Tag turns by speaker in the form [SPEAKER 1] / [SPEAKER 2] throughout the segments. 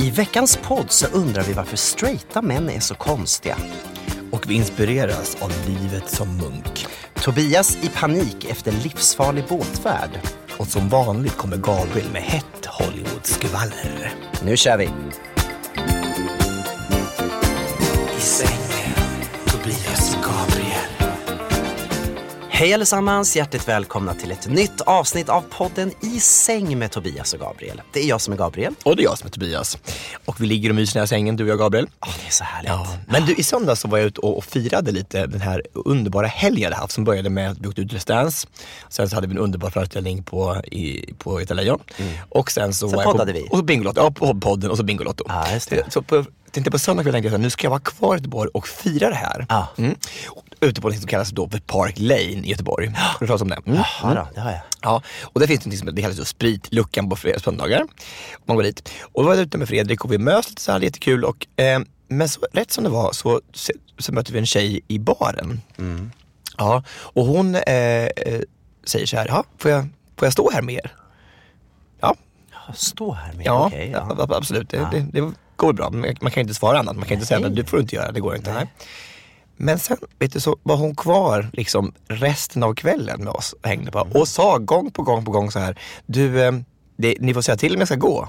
[SPEAKER 1] I veckans podd så undrar vi varför straighta män är så konstiga.
[SPEAKER 2] Och vi inspireras av livet som munk.
[SPEAKER 1] Tobias i panik efter livsfarlig båtfärd.
[SPEAKER 2] Och som vanligt kommer Gabriel med hett Hollywood-skvaller.
[SPEAKER 1] Nu kör vi!
[SPEAKER 2] I sängen, Tobias.
[SPEAKER 1] Hej allesammans, hjärtligt välkomna till ett nytt avsnitt av podden I säng med Tobias och Gabriel. Det är jag som är Gabriel.
[SPEAKER 2] Och det är jag som är Tobias. Och vi ligger och myser i den här sängen, du och jag Gabriel.
[SPEAKER 1] Åh, det är så härligt.
[SPEAKER 2] Ja. Men du, i söndags så var jag ute och, och firade lite den här underbara helgen jag hade haft som började med att vi åkte ut Let's Dance. Sen så hade vi en underbar föreställning på, i, på Greta Lejon. Och sen så
[SPEAKER 1] Sen
[SPEAKER 2] var jag på,
[SPEAKER 1] vi.
[SPEAKER 2] Och så Bingolotto, ja på podden och så Bingolotto.
[SPEAKER 1] Ja, just det.
[SPEAKER 2] Så på, tänkte på söndag kväll tänkte jag nu ska jag vara kvar i Göteborg och fira det här.
[SPEAKER 1] Ja.
[SPEAKER 2] Mm. Ute på det som kallas då för Park Lane i Göteborg. Har du talat om det? Mm.
[SPEAKER 1] Ja, då, det har jag.
[SPEAKER 2] Ja, och där finns det något som det kallas spritluckan på fredags söndagar. Man går dit. Och då var jag ute med Fredrik och vi möts lite så här, jättekul. Och, eh, men så, rätt som det var så, så, så mötte vi en tjej i baren. Ja, och hon eh, eh, säger så här, ja, får, jag, får jag stå här med er? Ja,
[SPEAKER 1] Stå här med,
[SPEAKER 2] ja, ja.
[SPEAKER 1] ja.
[SPEAKER 2] absolut. Det, det, det går bra. Men Man kan inte svara annat. Man kan inte säga att du får inte göra, det går inte. Nej. Men sen vet du, så var hon kvar liksom resten av kvällen med oss och hängde på. Och sa gång på gång på gång så här, du, eh, det, ni får säga till om jag ska gå.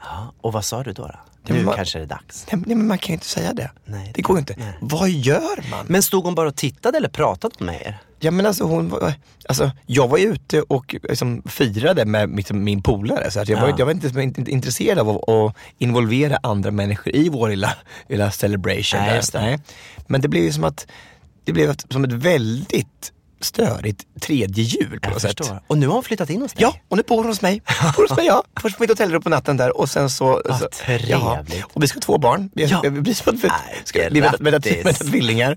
[SPEAKER 1] Ja, Och vad sa du då? då? Nu
[SPEAKER 2] men man-
[SPEAKER 1] kanske det är dags.
[SPEAKER 2] Nej, men man kan ju inte säga det.
[SPEAKER 1] Nej,
[SPEAKER 2] det går ju inte.
[SPEAKER 1] nej.
[SPEAKER 2] Vad gör man?
[SPEAKER 1] Men stod hon bara och tittade eller pratade med er?
[SPEAKER 2] Ja men alltså hon var, alltså jag var ju ute och liksom firade med mitt, min polare så att jag, var,
[SPEAKER 1] Ja.
[SPEAKER 2] jag var inte, inte intresserad av att, att involvera andra människor i vår lilla, lilla celebration.
[SPEAKER 1] Nej,
[SPEAKER 2] där. Nej. Men det blev ju som att, det blev som ett väldigt störigt tredje jul på
[SPEAKER 1] Jag
[SPEAKER 2] något sätt.
[SPEAKER 1] förstår. Och nu har hon flyttat in hos dig?
[SPEAKER 2] Ja, och nu bor hon hos mig. Bor hos mig ja. Först på mitt hotellrum på natten där och sen så...
[SPEAKER 1] Vad
[SPEAKER 2] så
[SPEAKER 1] trevligt.
[SPEAKER 2] Och vi ska ha två barn. Vi,
[SPEAKER 1] Ja.
[SPEAKER 2] vi, vi blir som att vi ska, med tvillingar.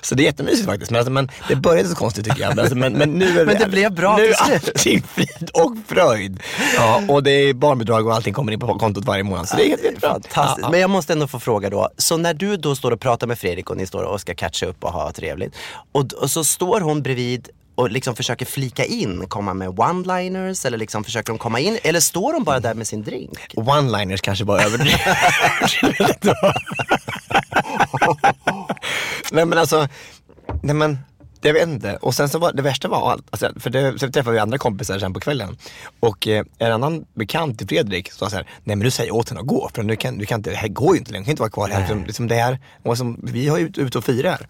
[SPEAKER 2] Så det är jättemysigt faktiskt. Men, alltså, men det började så konstigt tycker jag. Men, alltså, men, men nu är
[SPEAKER 1] Men det blev bra
[SPEAKER 2] Nu
[SPEAKER 1] till slut.
[SPEAKER 2] allting frid och fröjd. Ja, och det är barnbidrag och allting kommer in på kontot varje månad. Så det är helt, helt bra.
[SPEAKER 1] Fantastiskt.
[SPEAKER 2] Ja,
[SPEAKER 1] Men jag måste ändå få fråga då. Så när du då står och pratar med Fredrik och ni står och ska catcha upp och ha trevligt. Och, och så står hon bredvid och liksom försöker flika in, komma med one-liners eller liksom försöker de komma in? Eller står de bara där med sin drink?
[SPEAKER 2] One-liners kanske var överdrivet. nej men alltså, nej men jag vet inte. Och sen så var det värsta var allt, alltså, för det, sen träffade vi andra kompisar sen på kvällen. Och eh, en annan bekant till Fredrik sa så här, nej men du säger åt henne att gå för nu kan, du kan inte, det här går ju inte längre, du kan inte vara kvar här. Liksom, liksom det här och som, vi har ju ut, ut och firar.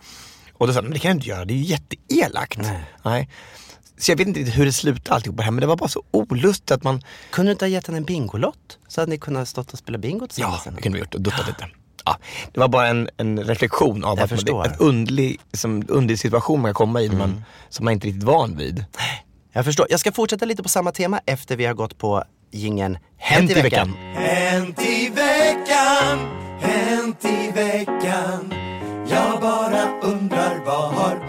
[SPEAKER 2] Och då sa han, men det kan jag inte göra, det är ju jätteelakt. Nej. Så jag vet inte hur det slutade alltihop här, men det var bara så olustigt att man,
[SPEAKER 1] Kunde du inte ha gett henne en bingolott? Så hade ni kunnat stått och spela bingo
[SPEAKER 2] Ja,
[SPEAKER 1] tillsammans.
[SPEAKER 2] det kunde vi gjort och duttat lite. Ja, det var bara en, en reflektion av
[SPEAKER 1] Jag
[SPEAKER 2] att man,
[SPEAKER 1] förstår.
[SPEAKER 2] är en underlig, som, underlig situation man kan komma i när man, som man inte är riktigt van vid.
[SPEAKER 1] Jag förstår. Jag ska fortsätta lite på samma tema efter vi har gått på gingen
[SPEAKER 2] Hänt i veckan.
[SPEAKER 3] Hänt i veckan, hänt i veckan Jag bara undrar vad har hänt i veckan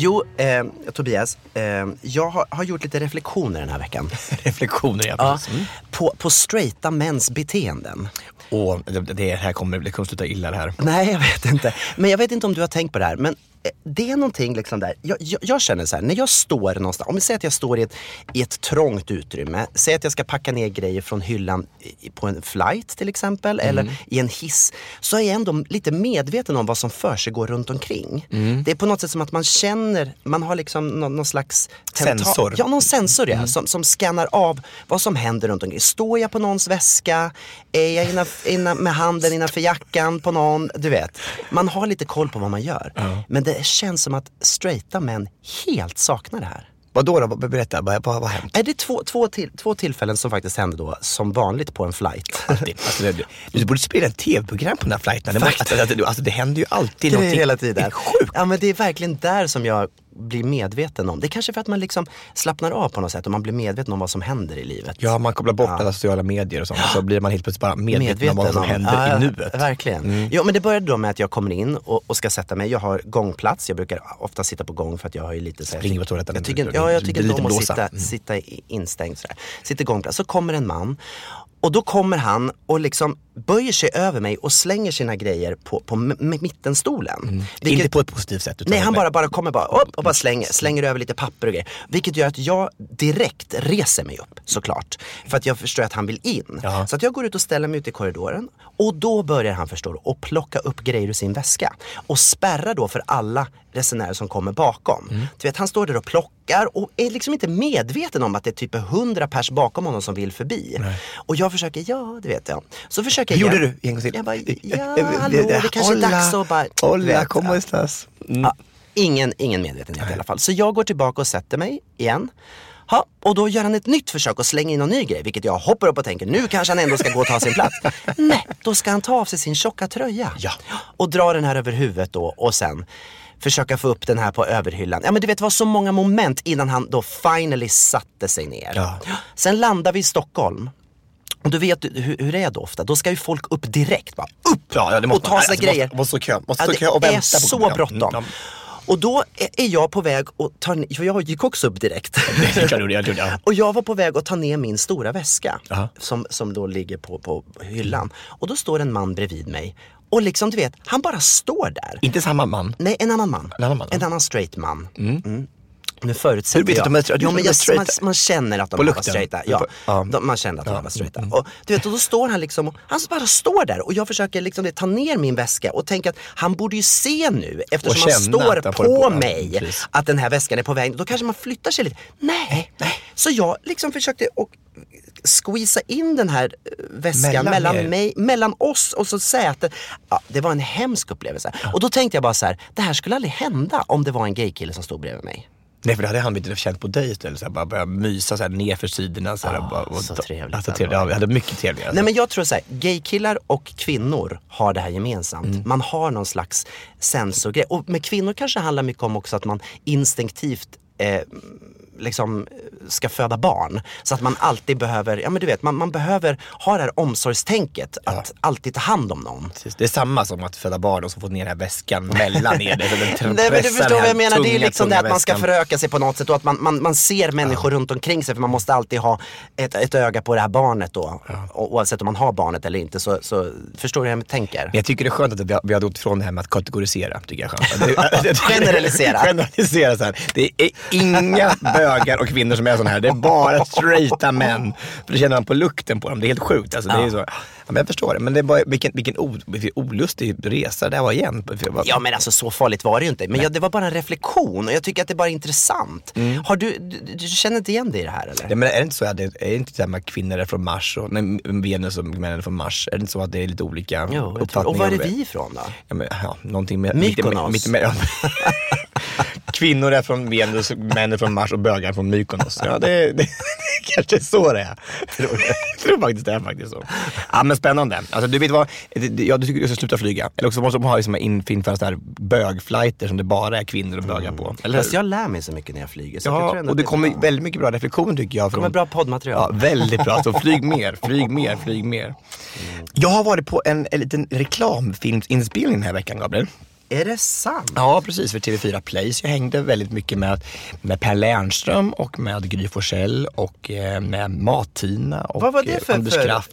[SPEAKER 1] Jo, eh, Tobias. Eh, jag har, har gjort lite reflektioner den här veckan.
[SPEAKER 2] Reflektioner, ja.
[SPEAKER 1] Ja.
[SPEAKER 2] Mm.
[SPEAKER 1] på, på straighta mäns beteenden.
[SPEAKER 2] Och det, det här kommer, det kommer sluta illa det här.
[SPEAKER 1] Nej, jag vet inte. Men jag vet inte om du har tänkt på det här. Men det är någonting liksom där, jag, jag, jag känner så här, när jag står någonstans, om vi säger att jag står i ett, i ett trångt utrymme, säg att jag ska packa ner grejer från hyllan på en flight till exempel, eller i en hiss, så är jag ändå lite medveten om vad som för sig går runt omkring. Det är på något sätt som att man känner, man har liksom någon, någon slags
[SPEAKER 2] Sensor.
[SPEAKER 1] Ja, någon sensor ja, som, som scannar av vad som händer runt omkring. Står jag på någons väska? Är jag innanf- innan, med handen innanför jackan på någon? Du vet, man har lite koll på vad man gör. Men det känns som att straighta män helt saknar det här.
[SPEAKER 2] Vadå då? Berätta, vad, vad har hänt?
[SPEAKER 1] Är det två, två, till, två tillfällen som faktiskt hände då som vanligt på en flight?
[SPEAKER 2] Alltså, det, du borde spela ett tv-program på den här flighten. Det, måste, alltså, alltså, alltså, det händer ju alltid
[SPEAKER 1] Grejer
[SPEAKER 2] någonting.
[SPEAKER 1] hela
[SPEAKER 2] Det
[SPEAKER 1] tiden.
[SPEAKER 2] är sjukt.
[SPEAKER 1] Ja men det är verkligen där som jag blir medveten om. Det är kanske för att man liksom slappnar av på något sätt och man blir medveten om vad som händer i livet.
[SPEAKER 2] Ja, man kopplar bort
[SPEAKER 1] Ja.
[SPEAKER 2] alla sociala medier och sånt. Så blir man helt plötsligt bara medveten, om vad som händer
[SPEAKER 1] Ja,
[SPEAKER 2] i nuet. Mm.
[SPEAKER 1] Verkligen. Jo men det började då med att jag kommer in och, och ska sätta mig. Jag har gångplats, jag brukar ofta sitta på gång för att jag har ju lite så här-
[SPEAKER 2] Springer på toaletten.
[SPEAKER 1] Jag tycker, ja, jag tycker inte om att sitta,
[SPEAKER 2] Mm.
[SPEAKER 1] sitta instängd sådär. Sitter gångplats, så kommer en man och då kommer han och liksom böjer sig över mig och slänger sina grejer på, på mittenstolen. Vilket-
[SPEAKER 2] Mm. Inte på ett positivt sätt. utan
[SPEAKER 1] Nej, han bara, bara kommer bara upp och bara slänger, slänger över lite papper och grejer. Vilket gör att jag direkt reser mig upp såklart. För att jag förstår att han vill in.
[SPEAKER 2] Ja.
[SPEAKER 1] Så att jag går ut och ställer mig ute i korridoren. Och då börjar han förstå och plocka upp grejer ur sin väska. Och spärra då för alla resenärer som kommer bakom.
[SPEAKER 2] Mm.
[SPEAKER 1] Du vet, han står där och plockar och är liksom inte medveten om att det är typ 100 pers bakom honom som vill förbi. Och jag försöker, ja det vet jag. Så försöker jag.
[SPEAKER 2] gjorde du? En gång till.
[SPEAKER 1] Jag bara, ja hallå, det kanske är dags att bara...
[SPEAKER 2] Hola, como estas? Mm.
[SPEAKER 1] Ja, ingen, ingen medvetenhet i alla fall. Så jag går tillbaka och sätter mig igen. Ha, och då gör han ett nytt försök och slänger in någon ny grej, vilket jag hoppar upp och tänker, nu kanske han ändå ska gå och ta sin plats. Nej, då ska han ta av sig sin tjocka tröja.
[SPEAKER 2] Ja.
[SPEAKER 1] Och dra den här över huvudet då och sen försöka få upp den här på överhyllan. Ja men du vet det var så många moment innan han då finally satte sig ner.
[SPEAKER 2] Ja.
[SPEAKER 1] Sen landar vi i Stockholm. Och du vet hur, hur det är då ofta, då ska ju folk upp direkt. Bara, upp!
[SPEAKER 2] Ja, ja, det
[SPEAKER 1] och ta sina
[SPEAKER 2] Alltså,
[SPEAKER 1] grejer.
[SPEAKER 2] måste- måste kö- måste
[SPEAKER 1] Ja, det
[SPEAKER 2] kö och vänta
[SPEAKER 1] är
[SPEAKER 2] på
[SPEAKER 1] så
[SPEAKER 2] ja.
[SPEAKER 1] bråttom.
[SPEAKER 2] Mm,
[SPEAKER 1] Och då är- är jag på väg att ta ner, för jag gick också upp direkt.
[SPEAKER 2] Det är ja.
[SPEAKER 1] Och jag var på väg att ta ner min stora väska som, som då ligger på, på hyllan. Och då står en man bredvid mig. Och liksom du vet, han bara står där.
[SPEAKER 2] Inte samma man.
[SPEAKER 1] Nej, en annan man.
[SPEAKER 2] En annan man, ja.
[SPEAKER 1] En annan straight man. Mm. Nu
[SPEAKER 2] Hur
[SPEAKER 1] förutsätter
[SPEAKER 2] vet du
[SPEAKER 1] jag...
[SPEAKER 2] att de är
[SPEAKER 1] jo, men
[SPEAKER 2] är
[SPEAKER 1] jag, man, man känner att de var
[SPEAKER 2] lukten?
[SPEAKER 1] straighta. Ja,
[SPEAKER 2] ja.
[SPEAKER 1] De, man känner att de
[SPEAKER 2] Ja,
[SPEAKER 1] var straighta.
[SPEAKER 2] mm.
[SPEAKER 1] Och, du vet, och då står han liksom, och, han bara står där och jag försöker liksom det, ta ner min väska och tänker att han borde ju se nu eftersom han står
[SPEAKER 2] han
[SPEAKER 1] på,
[SPEAKER 2] på- ja,
[SPEAKER 1] mig
[SPEAKER 2] precis.
[SPEAKER 1] att den här väskan är på väg. Då kanske man flyttar sig lite. Nej, nej. Så jag liksom försökte och squeeza in den här eh, väskan
[SPEAKER 2] Mellan
[SPEAKER 1] mellan, mig, mellan oss och så sätet. Ja, det var en hemsk upplevelse. Och då tänkte jag bara så här, det här skulle aldrig hända om det var en gaykille som stod bredvid mig.
[SPEAKER 2] Nej för då hade han blivit känt på dig istället. Så här, bara börja mysa så här, nerför sidorna. Så, här,
[SPEAKER 1] Ah,
[SPEAKER 2] bara, och
[SPEAKER 1] så trevligt
[SPEAKER 2] Alltså, trevligt. Ja, vi hade mycket trevligare.
[SPEAKER 1] Nej men jag tror så här, gaykillar och kvinnor har det här gemensamt.
[SPEAKER 2] Mm.
[SPEAKER 1] Man har någon slags sensorgrej. Och med kvinnor kanske handlar mycket om också att man instinktivt eh, liksom ska föda barn. Så att man alltid behöver, ja men du vet, man, man behöver ha det här omsorgstänket. Att alltid ta hand om någon.
[SPEAKER 2] Precis. Det är samma som att föda barn och så få ner den här väskan mellan er.
[SPEAKER 1] Nej men du förstår vad jag menar. det är
[SPEAKER 2] tunga,
[SPEAKER 1] liksom det
[SPEAKER 2] tunga
[SPEAKER 1] att man ska föröka sig på något sätt och att man, man, man ser människor runt omkring sig för man måste alltid ha ett, ett öga på det här barnet då. Och, oavsett om man har barnet eller inte så, så förstår du hur jag tänker?
[SPEAKER 2] Men jag tycker det är skönt att vi har, vi har gått ifrån det här med att kategorisera. Tycker jag är skönt.
[SPEAKER 1] Generalisera.
[SPEAKER 2] Generalisera så här. Det är inga bögar och kvinnor som är sådana här. Det är bara straighta män. För det känner man på lukten på dem. Det är helt sjukt. Alltså, det är så. Ja, men jag förstår det. Men det bara, vilken, vilken, o, vilken olustig resa det här var igen.
[SPEAKER 1] Ja men alltså så farligt var det ju inte. Men jag, det var bara en reflektion och jag tycker att det är bara intressant. Har du, du, du känner inte igen dig i det här eller?
[SPEAKER 2] Ja, men är det inte så att det är det inte så här med kvinnor är från Mars och nej, Venus och män är från Mars? Är det inte så att det är lite olika
[SPEAKER 1] Jo,
[SPEAKER 2] uppfattningar?
[SPEAKER 1] och var är det vi ifrån då?
[SPEAKER 2] Ja, men, ja, någonting med...
[SPEAKER 1] Mykonos.
[SPEAKER 2] Mitt, mitt, mitt, ja. Kvinnor är från Venus, män är från Mars och bögar är från Mykonos. Ja, det, det, det kanske är så det är. Tror jag tror faktiskt det är faktiskt så. Ja, men spännande. Alltså, du vet vad, ja, du tycker du ska sluta flyga. Eller också måste man ha liksom, införa här bögflighter som det bara är kvinnor och bögar på. Eller
[SPEAKER 1] Fast jag lär mig så mycket när jag flyger. Så jag
[SPEAKER 2] Ja,
[SPEAKER 1] ändå
[SPEAKER 2] och det kommer
[SPEAKER 1] bra.
[SPEAKER 2] väldigt mycket bra reflektion tycker jag.
[SPEAKER 1] Det kommer bra poddmaterial.
[SPEAKER 2] Ja, väldigt bra. Så flyg mer, flyg mer, flyg mer. Jag har varit på en, en liten reklamfilmsinspelning den här veckan, Gabriel.
[SPEAKER 1] Är det sant?
[SPEAKER 2] Ja, precis. För TV4 Play. Så jag hängde väldigt mycket med, med Per Lernström och med Gry Forssell och eh, med Mat-Tina och
[SPEAKER 1] Vad var det
[SPEAKER 2] eh,
[SPEAKER 1] för-
[SPEAKER 2] Anders
[SPEAKER 1] för-
[SPEAKER 2] Kraft.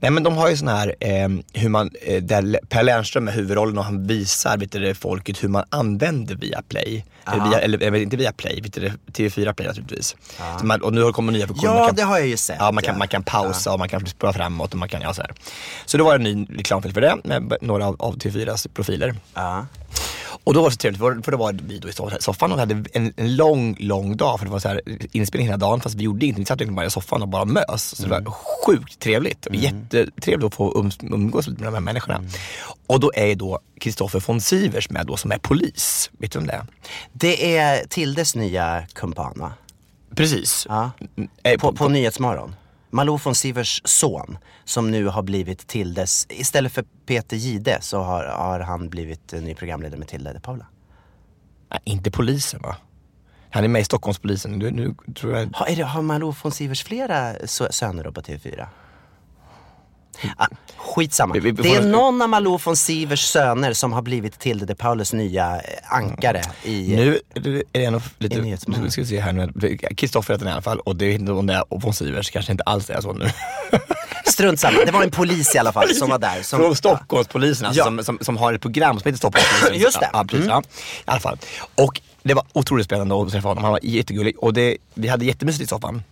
[SPEAKER 2] Nej men de har ju sån här, eh, hur man, eh, där Per Lernström är huvudrollen och han visar vet du, folket hur man använder via Play. Eller, via, eller inte via Play, vet du, det, TV4 Play naturligtvis. Man, och nu kommer nya funktioner.
[SPEAKER 1] Ja,
[SPEAKER 2] kan-
[SPEAKER 1] det har jag ju sett.
[SPEAKER 2] Ja, man kan, man kan pausa och man kan spela framåt och man kan, ja så här. Så det var en ny reklamfilm för det med några av, av TV4s profiler. Och då var det så trevligt, för- för då var vi då i soffan och hade en, en lång, lång dag. För det var så här inspelning hela dagen fast vi gjorde ingenting. Vi satt egentligen bara i soffan och bara mös. Så det var sjukt trevligt. Och Jättetrevligt att få um, umgås lite med de här människorna. Och då är då Kristoffer von Sivers med då som är polis. Vet du om det är?
[SPEAKER 1] Det är Tildes nya kumpan va?
[SPEAKER 2] Precis.
[SPEAKER 1] Ja.
[SPEAKER 2] Eh,
[SPEAKER 1] På, på Nyhetsmorgon. Malou von Sivers son som nu har blivit Tildes, istället för Peter Gide så har, har han blivit eh, ny programledare med Tilde de Paula.
[SPEAKER 2] Nej, inte polisen va? Han är med i Stockholmspolisen. Nu, nu tror jag...
[SPEAKER 1] Har, är det, har Malou von Sivers flera sö- söner då på TV4? Ah, skitsamma.
[SPEAKER 2] Vi- vi-
[SPEAKER 1] det är någon av Malou von Sivers söner som har blivit Tilde de Paulas nya eh, ankare i...
[SPEAKER 2] Nu är det- nog lite, nu ska vi se här nu. Kristoffer heter i alla fall och det är inte om det är och von Sivers kanske inte alls är så nu.
[SPEAKER 1] Strunt samma. Det var en polis i alla fall som var där. Som,
[SPEAKER 2] Från Stockholmspolisen alltså,
[SPEAKER 1] Ja.
[SPEAKER 2] som, som, som har ett program som heter Stockholmspolisen.
[SPEAKER 1] Just det. Mm.
[SPEAKER 2] Ja, precis, ja. I alla fall. Och det var otroligt spännande att träffa honom. Han var jättegullig och det, vi hade jättemysigt i soffan.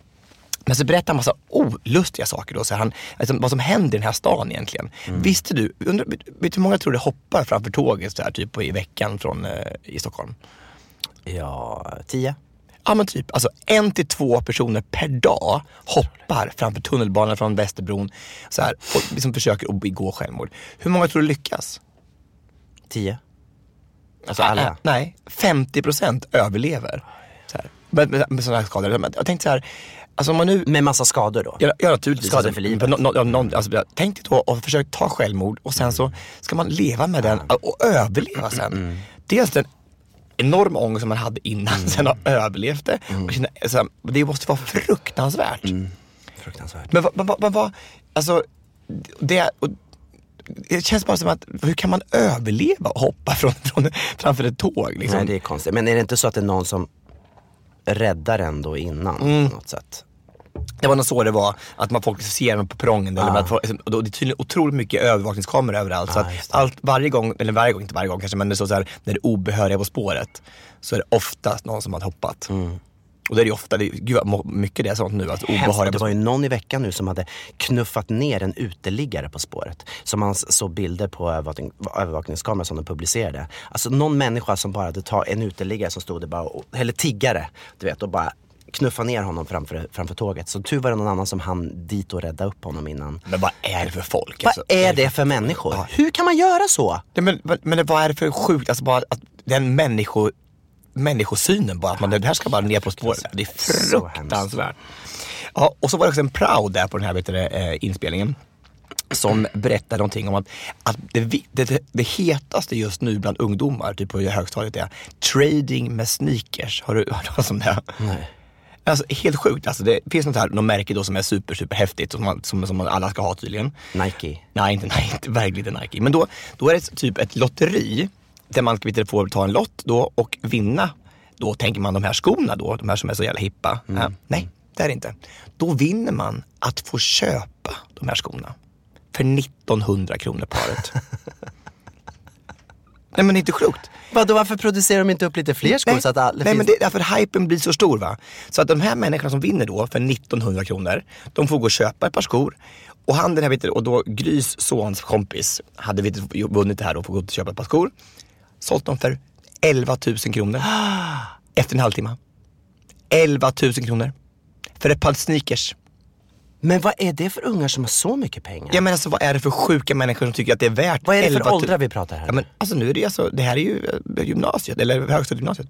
[SPEAKER 2] Men så berättade han massa olustiga saker då. Så han, alltså, vad som händer i den här stan egentligen.
[SPEAKER 1] Mm.
[SPEAKER 2] Visste du, undrar, vet du hur många tror det hoppar framför tåget så här, typ i veckan från, eh, i Stockholm?
[SPEAKER 1] Ja, tio.
[SPEAKER 2] Ja men typ, alltså en till två personer per dag hoppar framför tunnelbanan från Västerbron så här, och liksom försöker att begå självmord. Hur många tror du lyckas?
[SPEAKER 1] Tio.
[SPEAKER 2] Alltså
[SPEAKER 1] alla?
[SPEAKER 2] Äh, nej, 50% överlever. Så här, med, med, med sådana här skador. Jag tänkte så här, alltså om man nu
[SPEAKER 1] Med massa skador då.
[SPEAKER 2] Ja, ja naturligtvis.
[SPEAKER 1] Skador
[SPEAKER 2] Alltså,
[SPEAKER 1] för livet.
[SPEAKER 2] nå- ja, någon, alltså, tänk dig då att försöka ta självmord och sen så ska man leva med den och överleva sen.
[SPEAKER 1] Mm,
[SPEAKER 2] Dels den enorma ångest som man hade innan,
[SPEAKER 1] Mm.
[SPEAKER 2] sen har överlevt det. Och känna, så här, det måste vara fruktansvärt.
[SPEAKER 1] Mm. Fruktansvärt.
[SPEAKER 2] Men vad, vad, alltså, det, och, det känns bara som att, hur kan man överleva och hoppa från, från, framför ett tåg? Liksom?
[SPEAKER 1] Nej, det är konstigt. Men är det inte så att det är någon som räddar en då innan
[SPEAKER 2] Mm.
[SPEAKER 1] på något sätt?
[SPEAKER 2] Det var nog så det var, att man folk ser dem på perrongen. Eller att folk, och det är tydligen otroligt mycket övervakningskameror överallt. så
[SPEAKER 1] Ah,
[SPEAKER 2] att
[SPEAKER 1] just det.
[SPEAKER 2] allt, varje gång, eller varje gång, inte varje gång kanske, men det är så, så här, när det är obehöriga på spåret så är det oftast någon som har hoppat. Och det är ju ofta, det, är- gud vad mycket det är sånt nu, att obehöriga
[SPEAKER 1] Det var ju någon i veckan nu som hade knuffat ner en uteliggare på spåret. Som man såg bilder på övervakning, övervakningskameror som de publicerade. Alltså någon människa som bara hade tagit en uteliggare som stod där bara, och, eller tiggare, du vet, och bara knuffa ner honom framför, framför tåget. Så tur var det någon annan som hann dit och rädda upp honom innan.
[SPEAKER 2] Men vad är det för folk?
[SPEAKER 1] Vad
[SPEAKER 2] alltså?
[SPEAKER 1] är det för människor? Hur kan man göra så?
[SPEAKER 2] Nej, men, men, vad är det för sjukt, alltså bara att den människo, människosynen bara, att man, det här ska bara ner på spåret. Det är fruktansvärt. Ja, och så var det också en prao där på den här vet du, det, eh, inspelningen. Som berättade någonting om att, att det, det, det, det hetaste just nu bland ungdomar, typ på högstadiet, är trading med sneakers. Har du hört talas om det?
[SPEAKER 1] Nej.
[SPEAKER 2] Alltså helt sjukt. Alltså, det finns något här, något märke då som är super, super häftigt som, man, som, som alla ska ha tydligen.
[SPEAKER 1] Nike.
[SPEAKER 2] Nej, inte, nej, inte verkligen inte Nike. Men då, då är det typ ett lotteri där man ska vet, få ta en lott då och vinna. Då tänker man de här skorna då, de här som är så jävla hippa. Ja, nej, det är det inte. Då vinner man att få köpa de här skorna för 1900 kronor paret. nej men inte klokt.
[SPEAKER 1] Vadå, varför producerar de inte upp lite fler skor
[SPEAKER 2] Nej,
[SPEAKER 1] så att alla
[SPEAKER 2] nej
[SPEAKER 1] finns...
[SPEAKER 2] men det är därför hypen blir så stor va. Så att de här människorna som vinner då för 1900 kronor, de får gå och köpa ett par skor. Och han den här, vet du, och då Grys sons kompis hade vet du, vunnit det här och får gå och köpa ett par skor. Sålt dem för 11 000 kronor. Efter en halvtimme. 11 000 kronor. För ett par sneakers.
[SPEAKER 1] Men vad är det för ungar som har så mycket pengar?
[SPEAKER 2] Jag menar alltså vad är det för sjuka människor som tycker att det är värt
[SPEAKER 1] Vad är det
[SPEAKER 2] 11
[SPEAKER 1] för
[SPEAKER 2] 000?
[SPEAKER 1] åldrar vi pratar här?
[SPEAKER 2] Ja, men, alltså, nu är det, alltså, det här är ju eh, gymnasiet, eller högstadiegymnasiet.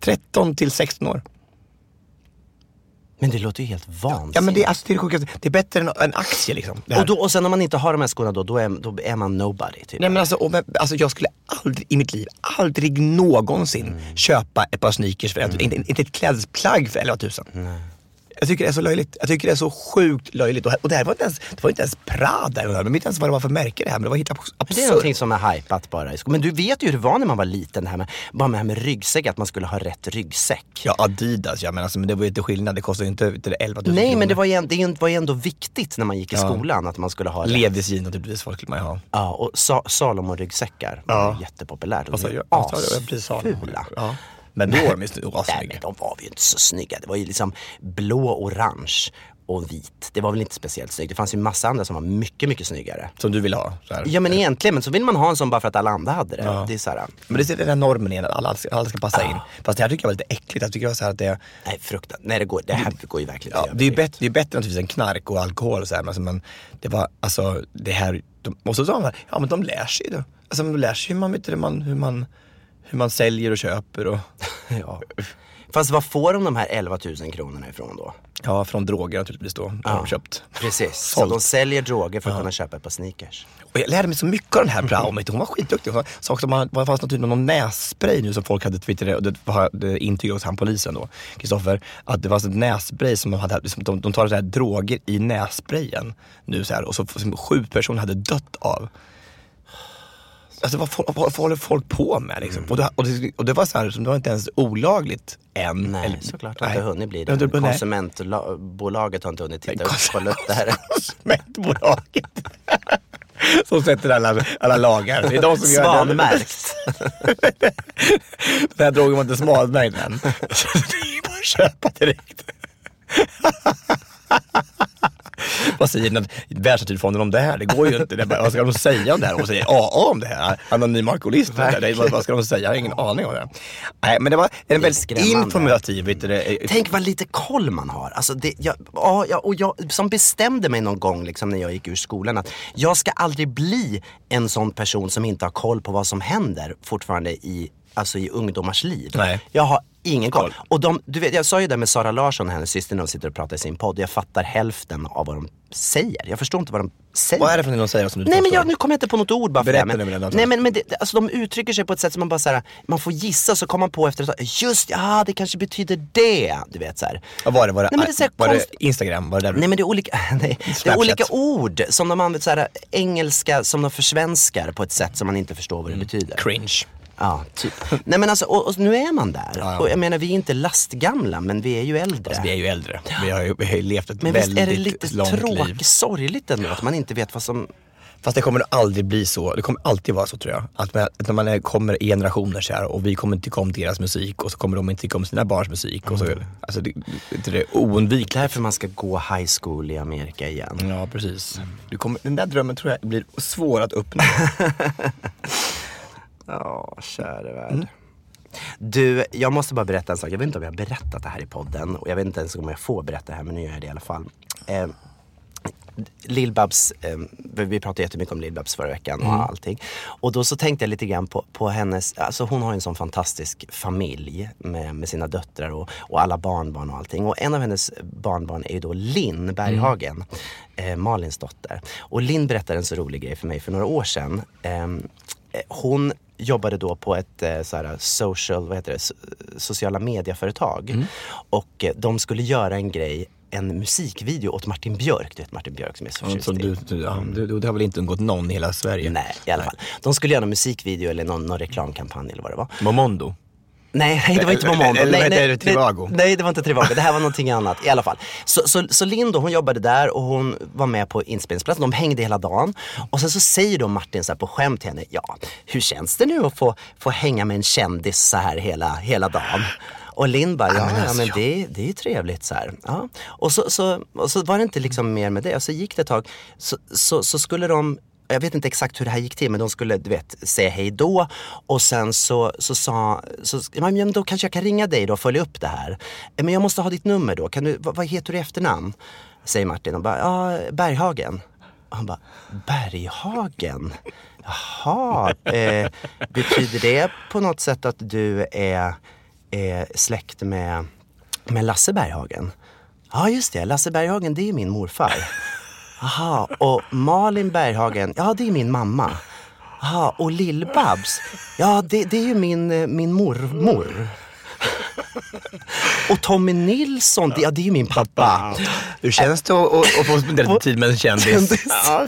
[SPEAKER 2] 13 till 16 år.
[SPEAKER 1] Men det låter ju helt vansinnigt.
[SPEAKER 2] Ja men det är, alltså, det, är sjukaste. Det är bättre än en aktie liksom.
[SPEAKER 1] och, då, och sen om man inte har de här skorna då, då är, då är man nobody typ.
[SPEAKER 2] Nej men alltså, och, men, alltså jag skulle aldrig i mitt liv, aldrig någonsin
[SPEAKER 1] Mm.
[SPEAKER 2] köpa ett par sneakers för 11 000. Inte, inte ett klädesplagg för 11 000. Jag tycker det är så löjligt. Jag tycker det är så sjukt löjligt. Och, det här var inte ens, det var inte ens Prada. Jag vet inte ens vad det var för märke det här. Men det var helt abs-
[SPEAKER 1] Det är
[SPEAKER 2] absurt.
[SPEAKER 1] någonting som är hypat bara. Men du vet ju hur det var när man var liten, det här med, bara med det här med ryggsäck, att man skulle ha rätt ryggsäck.
[SPEAKER 2] Ja, Adidas ja, men, alltså, men det var ju inte skillnad. Det kostade ju inte vet du, 11 000
[SPEAKER 1] Nej, men
[SPEAKER 2] kronor.
[SPEAKER 1] det var, ju, det var ju ändå viktigt när man gick i
[SPEAKER 2] Ja.
[SPEAKER 1] skolan att man skulle ha rätt.
[SPEAKER 2] Levis naturligtvis, folk skulle man ju ha.
[SPEAKER 1] Ja, och sa, Salomon-ryggsäckar
[SPEAKER 2] Ja.
[SPEAKER 1] ju jättepopulärt. De är
[SPEAKER 2] så.
[SPEAKER 1] asfula.
[SPEAKER 2] Ja. Men då var de ju sny-
[SPEAKER 1] Nej, men de var ju inte så snygga. Det var ju liksom blå, orange och vit. Det var väl inte speciellt snyggt. Det fanns ju massa andra som var mycket, mycket snyggare.
[SPEAKER 2] Som du ville ha.
[SPEAKER 1] Ja men egentligen, men så vill man ha en sån bara för att alla andra hade det.
[SPEAKER 2] Ja.
[SPEAKER 1] Det är så här,
[SPEAKER 2] Men det är den här normen igen, att alla, alla ska passa in. Fast det här tycker jag var lite äckligt. Jag tycker det var så här att det,
[SPEAKER 1] nej fruktan. Nej det, går, det här går ju verkligen
[SPEAKER 2] ja, det, är bättre, det är bättre naturligtvis än knark och alkohol och så här, men, men det var alltså det här, de, och så sa de, ja men de lär sig ju då. Alltså de lär sig hur man, vet hur man, hur man, hur man säljer och köper och
[SPEAKER 1] Ja. Fast vad får de de här 11 000 kronorna ifrån då?
[SPEAKER 2] ja, från droger naturligtvis då. Har de köpt.
[SPEAKER 1] Precis, så de säljer droger för att kunna köpa ett par sneakers.
[SPEAKER 2] Och jag lärde mig så mycket av den här Braun. Hon var skitduktig. Hon sa också att det fanns något, typ någon nässpray nu som folk hade twittrat och det det intygade hos han polisen då, Kristoffer, att det var ett nässpray som de hade, liksom, de, de tar så här droger i nässprayen nu så här och så som sju personer hade dött av. Alltså vad, folk- vad, håller folk på med liksom? Och, det, och, det, och det var så här, som det var inte ens olagligt än.
[SPEAKER 1] Nej,
[SPEAKER 2] Eller-
[SPEAKER 1] såklart. Har inte hunnit bli
[SPEAKER 2] Det.
[SPEAKER 1] Konsumentbolaget har inte hunnit titta upp
[SPEAKER 2] kons-
[SPEAKER 1] kolla upp det här.
[SPEAKER 2] Konsumentbolaget. Som sätter alla, alla lagar. Det är de som gör det.
[SPEAKER 1] Svanmärkt.
[SPEAKER 2] Den här drogen var inte smalmärkt än. Så det är bara att köpa direkt. Vad säger den Världsnaturfonden om det här? Det går ju inte. Bara, vad ska de säga om det här? Vad säger AA om det här? Anonym alkoholist. Det där, vad, vad ska de säga? Jag har ingen aning om det. Nej, men det var en väldigt informativ. Vet du,
[SPEAKER 1] Tänk vad lite koll man har. Alltså det, jag, ja, och jag som bestämde mig någon gång liksom, när jag gick ur skolan att jag ska aldrig bli en sån person som inte har koll på vad som händer fortfarande i, alltså i ungdomars liv.
[SPEAKER 2] Nej.
[SPEAKER 1] Jag har ingen koll. Och de, du vet, jag sa ju det med Sara Larsson, hennes syster, när de sitter och pratar i sin podd. Jag fattar hälften av vad de säger. Jag förstår inte vad de säger.
[SPEAKER 2] vad är det för något de säger som du
[SPEAKER 1] Nej men jag, nu kommer jag inte på något ord bara för
[SPEAKER 2] Berätta
[SPEAKER 1] det. Men,
[SPEAKER 2] den,
[SPEAKER 1] nej men, men det, alltså, de uttrycker sig på ett sätt som man bara så här, man får gissa så kommer man på efter ett tag, just ja det kanske betyder det. Du vet så här.
[SPEAKER 2] Vad var det? Var det,
[SPEAKER 1] Nej, men det är
[SPEAKER 2] var
[SPEAKER 1] konst-
[SPEAKER 2] det Instagram? Var det där?
[SPEAKER 1] Nej men det är olika, nej, det är olika ord som de använder, så här, engelska som de försvenskar på ett sätt som man inte förstår vad det betyder.
[SPEAKER 2] Cringe.
[SPEAKER 1] Ja, typ. Nej men alltså, och, och nu är man där.
[SPEAKER 2] ja.
[SPEAKER 1] Och jag menar vi är inte lastgamla men vi är ju äldre.
[SPEAKER 2] Alltså, vi är ju äldre. Vi har ju, vi har ju levt ett
[SPEAKER 1] men visst
[SPEAKER 2] väldigt
[SPEAKER 1] är det lite
[SPEAKER 2] långt liv.
[SPEAKER 1] tråkigt, sorgligt ändå att man inte vet vad som
[SPEAKER 2] Fast det kommer aldrig bli så. Det kommer alltid vara så tror jag. Att, man, när man är, kommer i generationer så här och vi kommer inte tycka om deras musik och så kommer de inte tycka om sina barns musik. Och så, alltså det, det, det är oundvikligt.
[SPEAKER 1] Därför man ska gå high school i Amerika igen.
[SPEAKER 2] Ja precis. Kommer, den där drömmen tror jag blir svår att uppnå.
[SPEAKER 1] Ja, käre värld. Du, jag måste bara berätta en sak. Jag vet inte om jag har berättat det här i podden och jag vet inte ens om jag får berätta det här men nu gör jag det i alla fall. Eh, Lill-Babs, eh, vi pratade jättemycket om Lill-Babs förra veckan och allting. Och då så tänkte jag lite grann på, på hennes, alltså hon har ju en sån fantastisk familj med, med sina döttrar och, och alla barnbarn och allting. Och en av hennes barnbarn är ju då Linn Berghagen, eh, Malins dotter. Och Linn berättade en så rolig grej för mig för några år sedan. Ehm, eh, hon jobbade då på ett eh, så här, social, vad heter det, so- sociala medieföretag. Och eh, de skulle göra en grej, en musikvideo åt Martin Björk. Du vet Martin Björk som är så förtjust i.
[SPEAKER 2] du, du, ja, du, det har väl inte undgått någon i hela Sverige?
[SPEAKER 1] Nej, i alla fall. De skulle göra en musikvideo eller någon, någon reklamkampanj eller vad det var.
[SPEAKER 2] Momondo.
[SPEAKER 1] Nej, nej det var inte Momondo.
[SPEAKER 2] eller
[SPEAKER 1] nej, nej,
[SPEAKER 2] det? Trivago?
[SPEAKER 1] Nej, det var inte Trivago. Det här var någonting annat i alla fall. Så, så, så Linn då, hon jobbade där och hon var med på inspelningsplatsen. De hängde hela dagen. Och sen så säger då Martin så här på skämt till henne, ja, hur känns det nu att få, få hänga med en kändis så här hela, hela dagen? Och Linn bara, ja, ja men det, det är ju trevligt så här. Ja. Och, så, så, och så var det inte liksom mer med det. Och så gick det ett tag. Så, så, så skulle de jag vet inte exakt hur det här gick till men de skulle du vet, säga hej då och sen så, så sa, så, men då kanske jag kan ringa dig då och följa upp det här. Eh, men jag måste ha ditt nummer då, kan du, vad, vad heter du i efternamn? Säger Martin och bara, ja Berghagen. Och han bara, Berghagen? Jaha, eh, betyder det på något sätt att du är, är släkt med, med Lasse Berghagen? Ja just det, Lasse Berghagen det är min morfar. Aha, och Malin Berghagen, ja det är min mamma. Aha, och Lill-Babs, ja det, det är ju min, eh, min mormor. Och Tommy Nilsson, ja det är ju min pappa.
[SPEAKER 2] Hur känns det att, att, få spendera tid med en kändis?
[SPEAKER 1] Kändis.
[SPEAKER 2] Ja,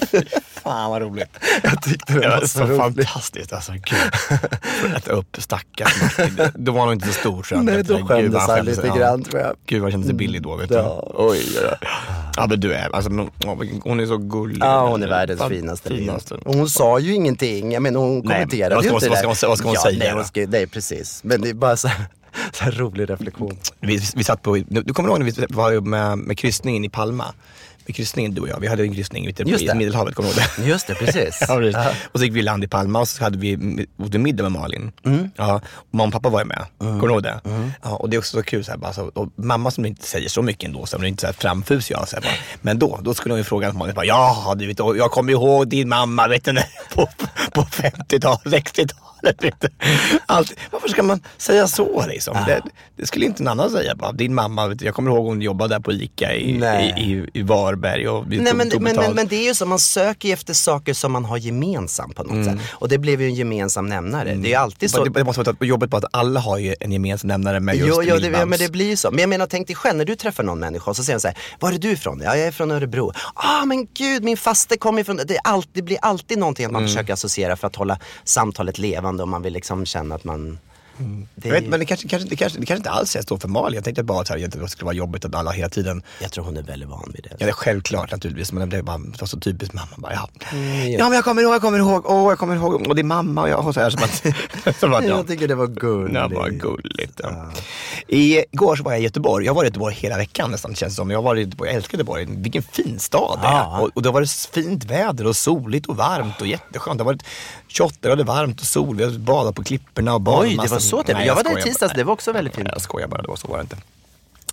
[SPEAKER 2] fan vad roligt.
[SPEAKER 1] Jag tyckte det
[SPEAKER 2] Det
[SPEAKER 1] var
[SPEAKER 2] var
[SPEAKER 1] så roligt.
[SPEAKER 2] fantastiskt. Alltså, gud. Äta upp stackars Martin. Då var han nog inte så stor. Så
[SPEAKER 1] Nej, då skämdes
[SPEAKER 2] vad
[SPEAKER 1] han lite grann, tror jag.
[SPEAKER 2] Gud vad kändes det billig då vet du.
[SPEAKER 1] Ja.
[SPEAKER 2] Oj, oj. Ja men du är, alltså, hon är så gullig.
[SPEAKER 1] Ja, hon är världens
[SPEAKER 2] Fan,
[SPEAKER 1] finaste.
[SPEAKER 2] finaste.
[SPEAKER 1] Och hon sa ju ingenting. Jag menar, hon
[SPEAKER 2] Nej,
[SPEAKER 1] kommenterade
[SPEAKER 2] vad ska
[SPEAKER 1] ju inte
[SPEAKER 2] vad
[SPEAKER 1] det.
[SPEAKER 2] ska hon- vad ska hon
[SPEAKER 1] ja,
[SPEAKER 2] säga
[SPEAKER 1] Nej, hon ska, nej, precis. Men det är bara så här, så här rolig reflektion.
[SPEAKER 2] Vi, vi satt på, du kommer ihåg när vi var med, med kryssningen i Palma? Med kryssningen du och jag, vi hade en kryssning ute
[SPEAKER 1] Just
[SPEAKER 2] i
[SPEAKER 1] det.
[SPEAKER 2] Medelhavet, kommer du ihåg det?
[SPEAKER 1] Just det, precis.
[SPEAKER 2] Ja, precis.
[SPEAKER 1] Ja.
[SPEAKER 2] Och så gick vi land i Palma och så hade vi åt vi middag med Malin.
[SPEAKER 1] Mm.
[SPEAKER 2] Ja, och mamma och pappa var ju med. Kommer du ihåg det? Ja, och det är också så kul. Så här, bara, så, och mamma som inte säger så mycket ändå, så hon är inte så här framfusig. Jag, så här, bara. Men då, då skulle hon ju fråga Malin, bara, ja du vet, jag kommer ihåg din mamma vet du, på, på 50-talet, 60-talet. Vet du. Allt, varför ska man säga så liksom? Det, det skulle inte någon annan säga. Bara, din mamma, jag kommer ihåg hon jobbade där på ICA i, i, i, i Varberg och vi
[SPEAKER 1] Nej,
[SPEAKER 2] tog,
[SPEAKER 1] men,
[SPEAKER 2] tog
[SPEAKER 1] men, men, men det är ju så, man söker efter saker som man har gemensamt på något sätt. Och det blev ju en gemensam nämnare. Det är ju alltid så.
[SPEAKER 2] Det, det måste vara på jobbet på att alla har ju en gemensam nämnare med just
[SPEAKER 1] Jo, jo det, ja, men det blir ju så. Men jag menar, tänk dig själv när du träffar någon människa och så säger de så här, var är du ifrån? Ja, jag är från Örebro. Ah, men gud, min faste kommer ifrån... Det, är alltid, det blir alltid någonting att man
[SPEAKER 2] Mm.
[SPEAKER 1] försöker associera för att hålla samtalet levande och man vill liksom känna att man... Det,
[SPEAKER 2] Jag vet, men det kanske, kanske, det, kanske, det kanske inte alls är så för Malin. Jag tänkte bara att det skulle vara jobbigt att alla hela tiden
[SPEAKER 1] jag tror hon är väldigt van vid det.
[SPEAKER 2] Ja, det är självklart naturligtvis, men det är bara det var så typiskt mamma. Bara, ja.
[SPEAKER 1] Mm,
[SPEAKER 2] ja, men jag kommer ihåg, jag kommer ihåg, åh, jag kommer ihåg, och det är mamma och jag och så här. Som att, som att, ja.
[SPEAKER 1] Jag tycker det var gulligt.
[SPEAKER 2] Det var gulligt. Ja. Igår så var jag i Göteborg. Jag har varit i Göteborg hela veckan nästan känns det som. Jag varit i Göteborg, jag älskar Göteborg. Vilken fin stad det är.
[SPEAKER 1] Ja.
[SPEAKER 2] Och, och det har varit fint väder och soligt och varmt och jätteskönt. Det har varit 28 grader varmt och sol. Vi har badat på klipporna och badat
[SPEAKER 1] Oj, det var så trevligt.
[SPEAKER 2] Nej,
[SPEAKER 1] Jag var där i tisdags, det var också väldigt fint.
[SPEAKER 2] Jag skojar bara, det var så var det inte.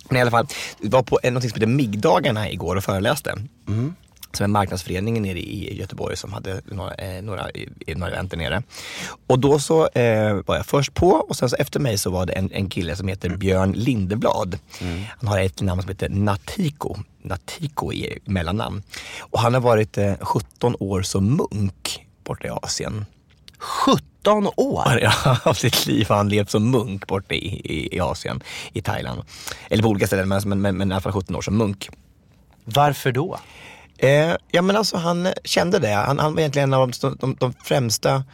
[SPEAKER 2] Men i alla fall, vi var på någonting som heter MIG-dagarna igår och föreläste. Som är marknadsföreningen nere i Göteborg som hade några, eh, några, i- i några event där nere. Och då så eh, var jag först på och sen så efter mig så var det en, en kille som heter Björn Lindeblad. Han har ett namn som heter Natiko. Natiko i mellannamn. Och han har varit eh, 17 år som munk borta i Asien.
[SPEAKER 1] 17 år!
[SPEAKER 2] Ja, av sitt liv har han levt som munk borta i, i, i Asien, i Thailand. Eller på olika ställen, men, men, men, i alla fall 17 år som munk.
[SPEAKER 1] Varför då?
[SPEAKER 2] Eh, ja men alltså han kände det. Han, han var egentligen en av de, de, de främsta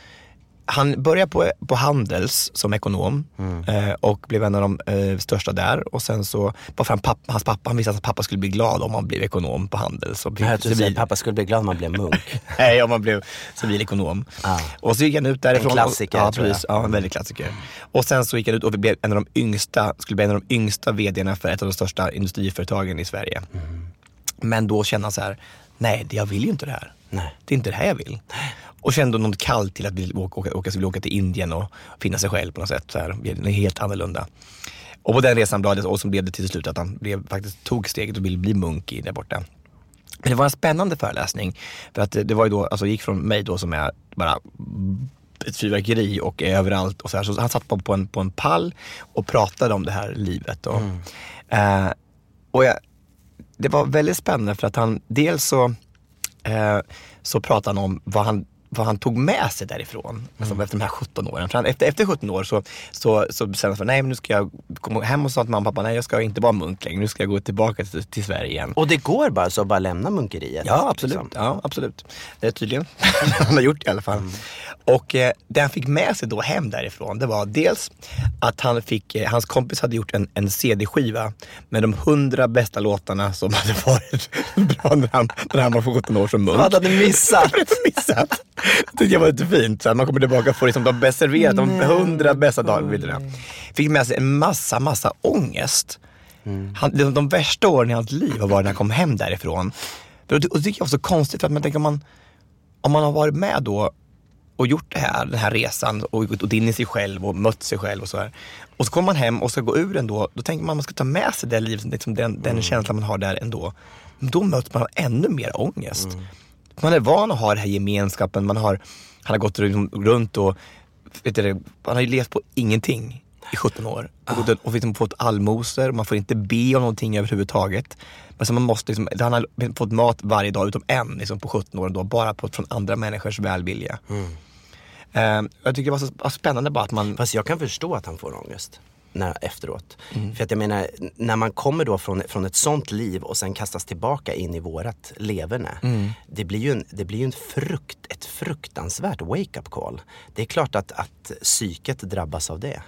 [SPEAKER 2] han började på, på Handels som ekonom eh, och blev en av de eh, största där. Och sen så, för han pappa, hans pappa, han visste att hans pappa skulle bli glad om han blev ekonom på Handels. Och
[SPEAKER 1] Jag hörde att
[SPEAKER 2] civil-
[SPEAKER 1] pappa skulle bli glad om han blev munk.
[SPEAKER 2] Nej, om man blev civilekonom.
[SPEAKER 1] Ja.
[SPEAKER 2] Och så gick han ut därifrån.
[SPEAKER 1] En klassiker,
[SPEAKER 2] ja,
[SPEAKER 1] tror jag.
[SPEAKER 2] precis. Ja, en väldigt klassiker. Och sen så gick han ut och blev en av de yngsta, skulle bli en av de yngsta vdarna för ett av de största industriföretagen i Sverige. Men då kände han så här, nej, jag vill ju inte det här.
[SPEAKER 1] Nej.
[SPEAKER 2] Det är inte det här jag vill. Och kände något kallt till att vilja åka, åka, åka, åka till Indien och finna sig själv på något sätt. Så här, det är helt annorlunda. Och på den resan blev det, och så blev det till slut att han blev, faktiskt tog steget och ville bli munk i där borta. Men det var en spännande föreläsning. För att det, det var ju då, alltså gick från mig då som är bara ett fyrverkeri och är överallt. Och så, här. så han satt på, på, en, på en pall och pratade om det här livet. Och, eh, och jag, det var väldigt spännande för att han, dels så, eh, så pratade han om vad han vad han tog med sig därifrån, alltså efter de här 17 åren. För han, efter, efter 17 år så, så, så bestämde han sig för, nej men nu ska jag komma hem och sa till mamma och pappa, nej jag ska inte vara munk längre, nu ska jag gå tillbaka till, till Sverige igen.
[SPEAKER 1] Och det går bara så att bara lämna munkeriet?
[SPEAKER 2] Ja, absolut.
[SPEAKER 1] liksom.
[SPEAKER 2] Ja, absolut. Det är tydligen. han har gjort det i alla fall. Och eh, det han fick med sig då hem därifrån, det var dels att han fick, eh, hans kompis hade gjort en, en CD-skiva med de hundra bästa låtarna som hade varit bra när han, när han var 17 år som munk.
[SPEAKER 1] Vad hade missat?
[SPEAKER 2] Missat? Det jag var lite fint. Så att man kommer tillbaka och får liksom de bäst serverat, de hundra bästa dagarna. Fick med sig en massa, massa ångest. Han, de, de värsta åren i hans liv var när han kom hem därifrån. Och det, och det tycker jag var så konstigt för att man tänker om man, om man har varit med då och gjort det här, den här resan och gått in i sig själv och mött sig själv och så här. Och så kommer man hem och ska gå ur ändå. Då tänker man att man ska ta med sig det livet, liksom den, den känslan man har där ändå. Men då möts man av ännu mer ångest. Man är van att ha den här gemenskapen, man har, han har gått runt och vet du, han har ju levt på ingenting i 17 år. Och, gått ut och liksom fått allmosor, man får inte be om någonting överhuvudtaget. Men så man måste liksom, han har fått mat varje dag utom en liksom, på 17 år då, bara på, från andra människors välvilja. Eh, jag tycker det var så spännande bara att man...
[SPEAKER 1] Fast jag kan förstå att han får ångest. när, efteråt.
[SPEAKER 2] Mm.
[SPEAKER 1] För att jag menar, när man kommer då från, från ett sånt liv och sen kastas tillbaka in i vårat leverne.
[SPEAKER 2] Mm.
[SPEAKER 1] Det blir ju, en, det blir ju en frukt, ett fruktansvärt wake-up call. Det är klart att, att psyket drabbas av det.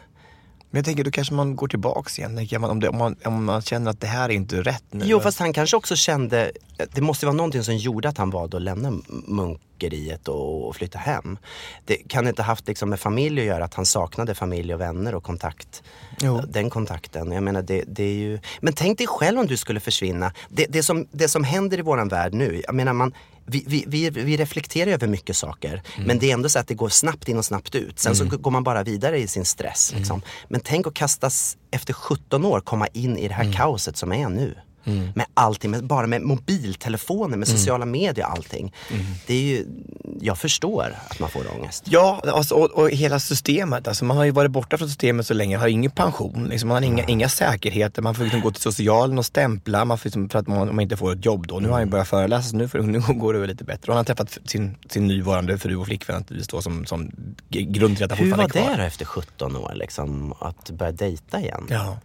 [SPEAKER 2] Men jag tänker då kanske man går tillbaks igen. Tänker man, om, det, om, man, om man känner att det här är inte rätt nu.
[SPEAKER 1] Jo fast han kanske också kände, det måste vara någonting som gjorde att han valde att lämna munkeriet och, och flytta hem. Det kan inte haft liksom med familj att göra, att han saknade familj och vänner och kontakt.
[SPEAKER 2] Jo.
[SPEAKER 1] Den kontakten. Jag menar det, det är ju... Men tänk dig själv om du skulle försvinna. Det, det, som, det som händer i våran värld nu, jag menar man vi, vi, vi, vi reflekterar över mycket saker men det är ändå så att det går snabbt in och snabbt ut. Sen så går man bara vidare i sin stress. Liksom. Men tänk att kastas efter 17 år komma in i det här kaoset som är nu. Med allting, med, bara med mobiltelefoner, med sociala medier och allting. Det är ju, jag förstår att man får ångest.
[SPEAKER 2] Ja, alltså, och, och hela systemet. Alltså, man har ju varit borta från systemet så länge, har ingen pension, liksom, man har inga, inga säkerheter. Man får liksom gå till socialen och stämpla man får liksom, för att man, man inte får ett jobb då. Nu har han ju börjat föreläsa, så nu, för, nu går det väl lite bättre. Och han har träffat sin, sin nuvarande fru och flickvän naturligtvis då, som, som grund till att han
[SPEAKER 1] Hur var
[SPEAKER 2] fortfarande är kvar.
[SPEAKER 1] det då efter 17 år, liksom, att börja dejta igen?
[SPEAKER 2] Ja.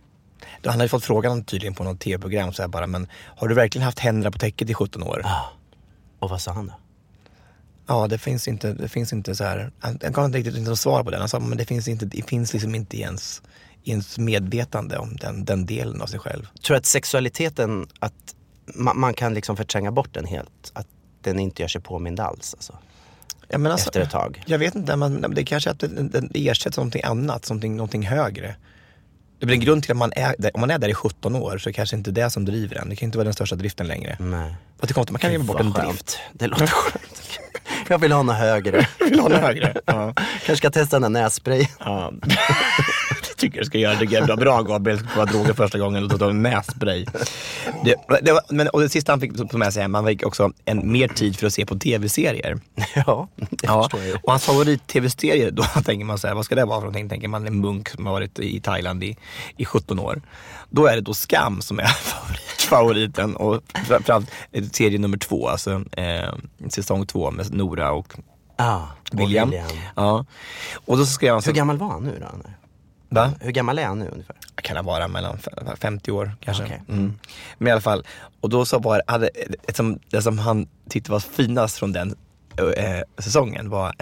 [SPEAKER 2] Han hade fått frågan tydligen på något tv-program så här bara, men har du verkligen haft händerna på täcket i 17 år?
[SPEAKER 1] Och vad sa han då?
[SPEAKER 2] Ja, det finns inte, det finns inte så här, han han gav inte riktigt något svar på den. Han sa, men det finns, inte, det finns liksom inte i ens, ens medvetande om den, den delen av sig själv.
[SPEAKER 1] Tror du att sexualiteten, att man, man kan liksom förtränga bort den helt? Att den inte gör sig påmind alls? Alltså.
[SPEAKER 2] Ja, men alltså,
[SPEAKER 1] Efter ett tag?
[SPEAKER 2] Jag vet inte, men det är kanske att den, den ersätts av någonting annat, någonting, någonting högre. Det blir en grund till att man är, där- om man är där i 17 år så är det kanske inte det som driver en. Det kan inte vara den största driften längre.
[SPEAKER 1] Nej.
[SPEAKER 2] Vad det konstigt, man kan ge bort en
[SPEAKER 1] skönt.
[SPEAKER 2] drift.
[SPEAKER 1] Det låter skönt. Jag vill ha något högre.
[SPEAKER 2] Vill ha något högre. Ja.
[SPEAKER 1] Kanske ska testa den här nässprayen.
[SPEAKER 2] Ja. Tycker du ska göra det jävla bra Gabriel. På droger första gången och ta en nässpray. Det, det var, men, och det sista han fick på med sig hem, han fick också en, mer tid för att se på tv-serier.
[SPEAKER 1] Ja, det
[SPEAKER 2] Ja,
[SPEAKER 1] förstår jag ju.
[SPEAKER 2] och hans favorit-tv-serie, då tänker man så här, vad ska det vara för någonting? Tänker man en munk som har varit i Thailand i, i 17 år. Då är det då Skam som är favorit, favoriten och framförallt eh, serie nummer två, alltså eh, säsong två med Nora och
[SPEAKER 1] Ja, och
[SPEAKER 2] William. Ja. Och då skrev han så,
[SPEAKER 1] Hur gammal var han nu då?
[SPEAKER 2] Va?
[SPEAKER 1] Hur gammal är han nu ungefär?
[SPEAKER 2] kan han vara mellan f- 50 år kanske.
[SPEAKER 1] Okej.
[SPEAKER 2] Mm. Men i alla fall, och då så var hade, det, som, det som han tyckte var finast från den eh, säsongen var,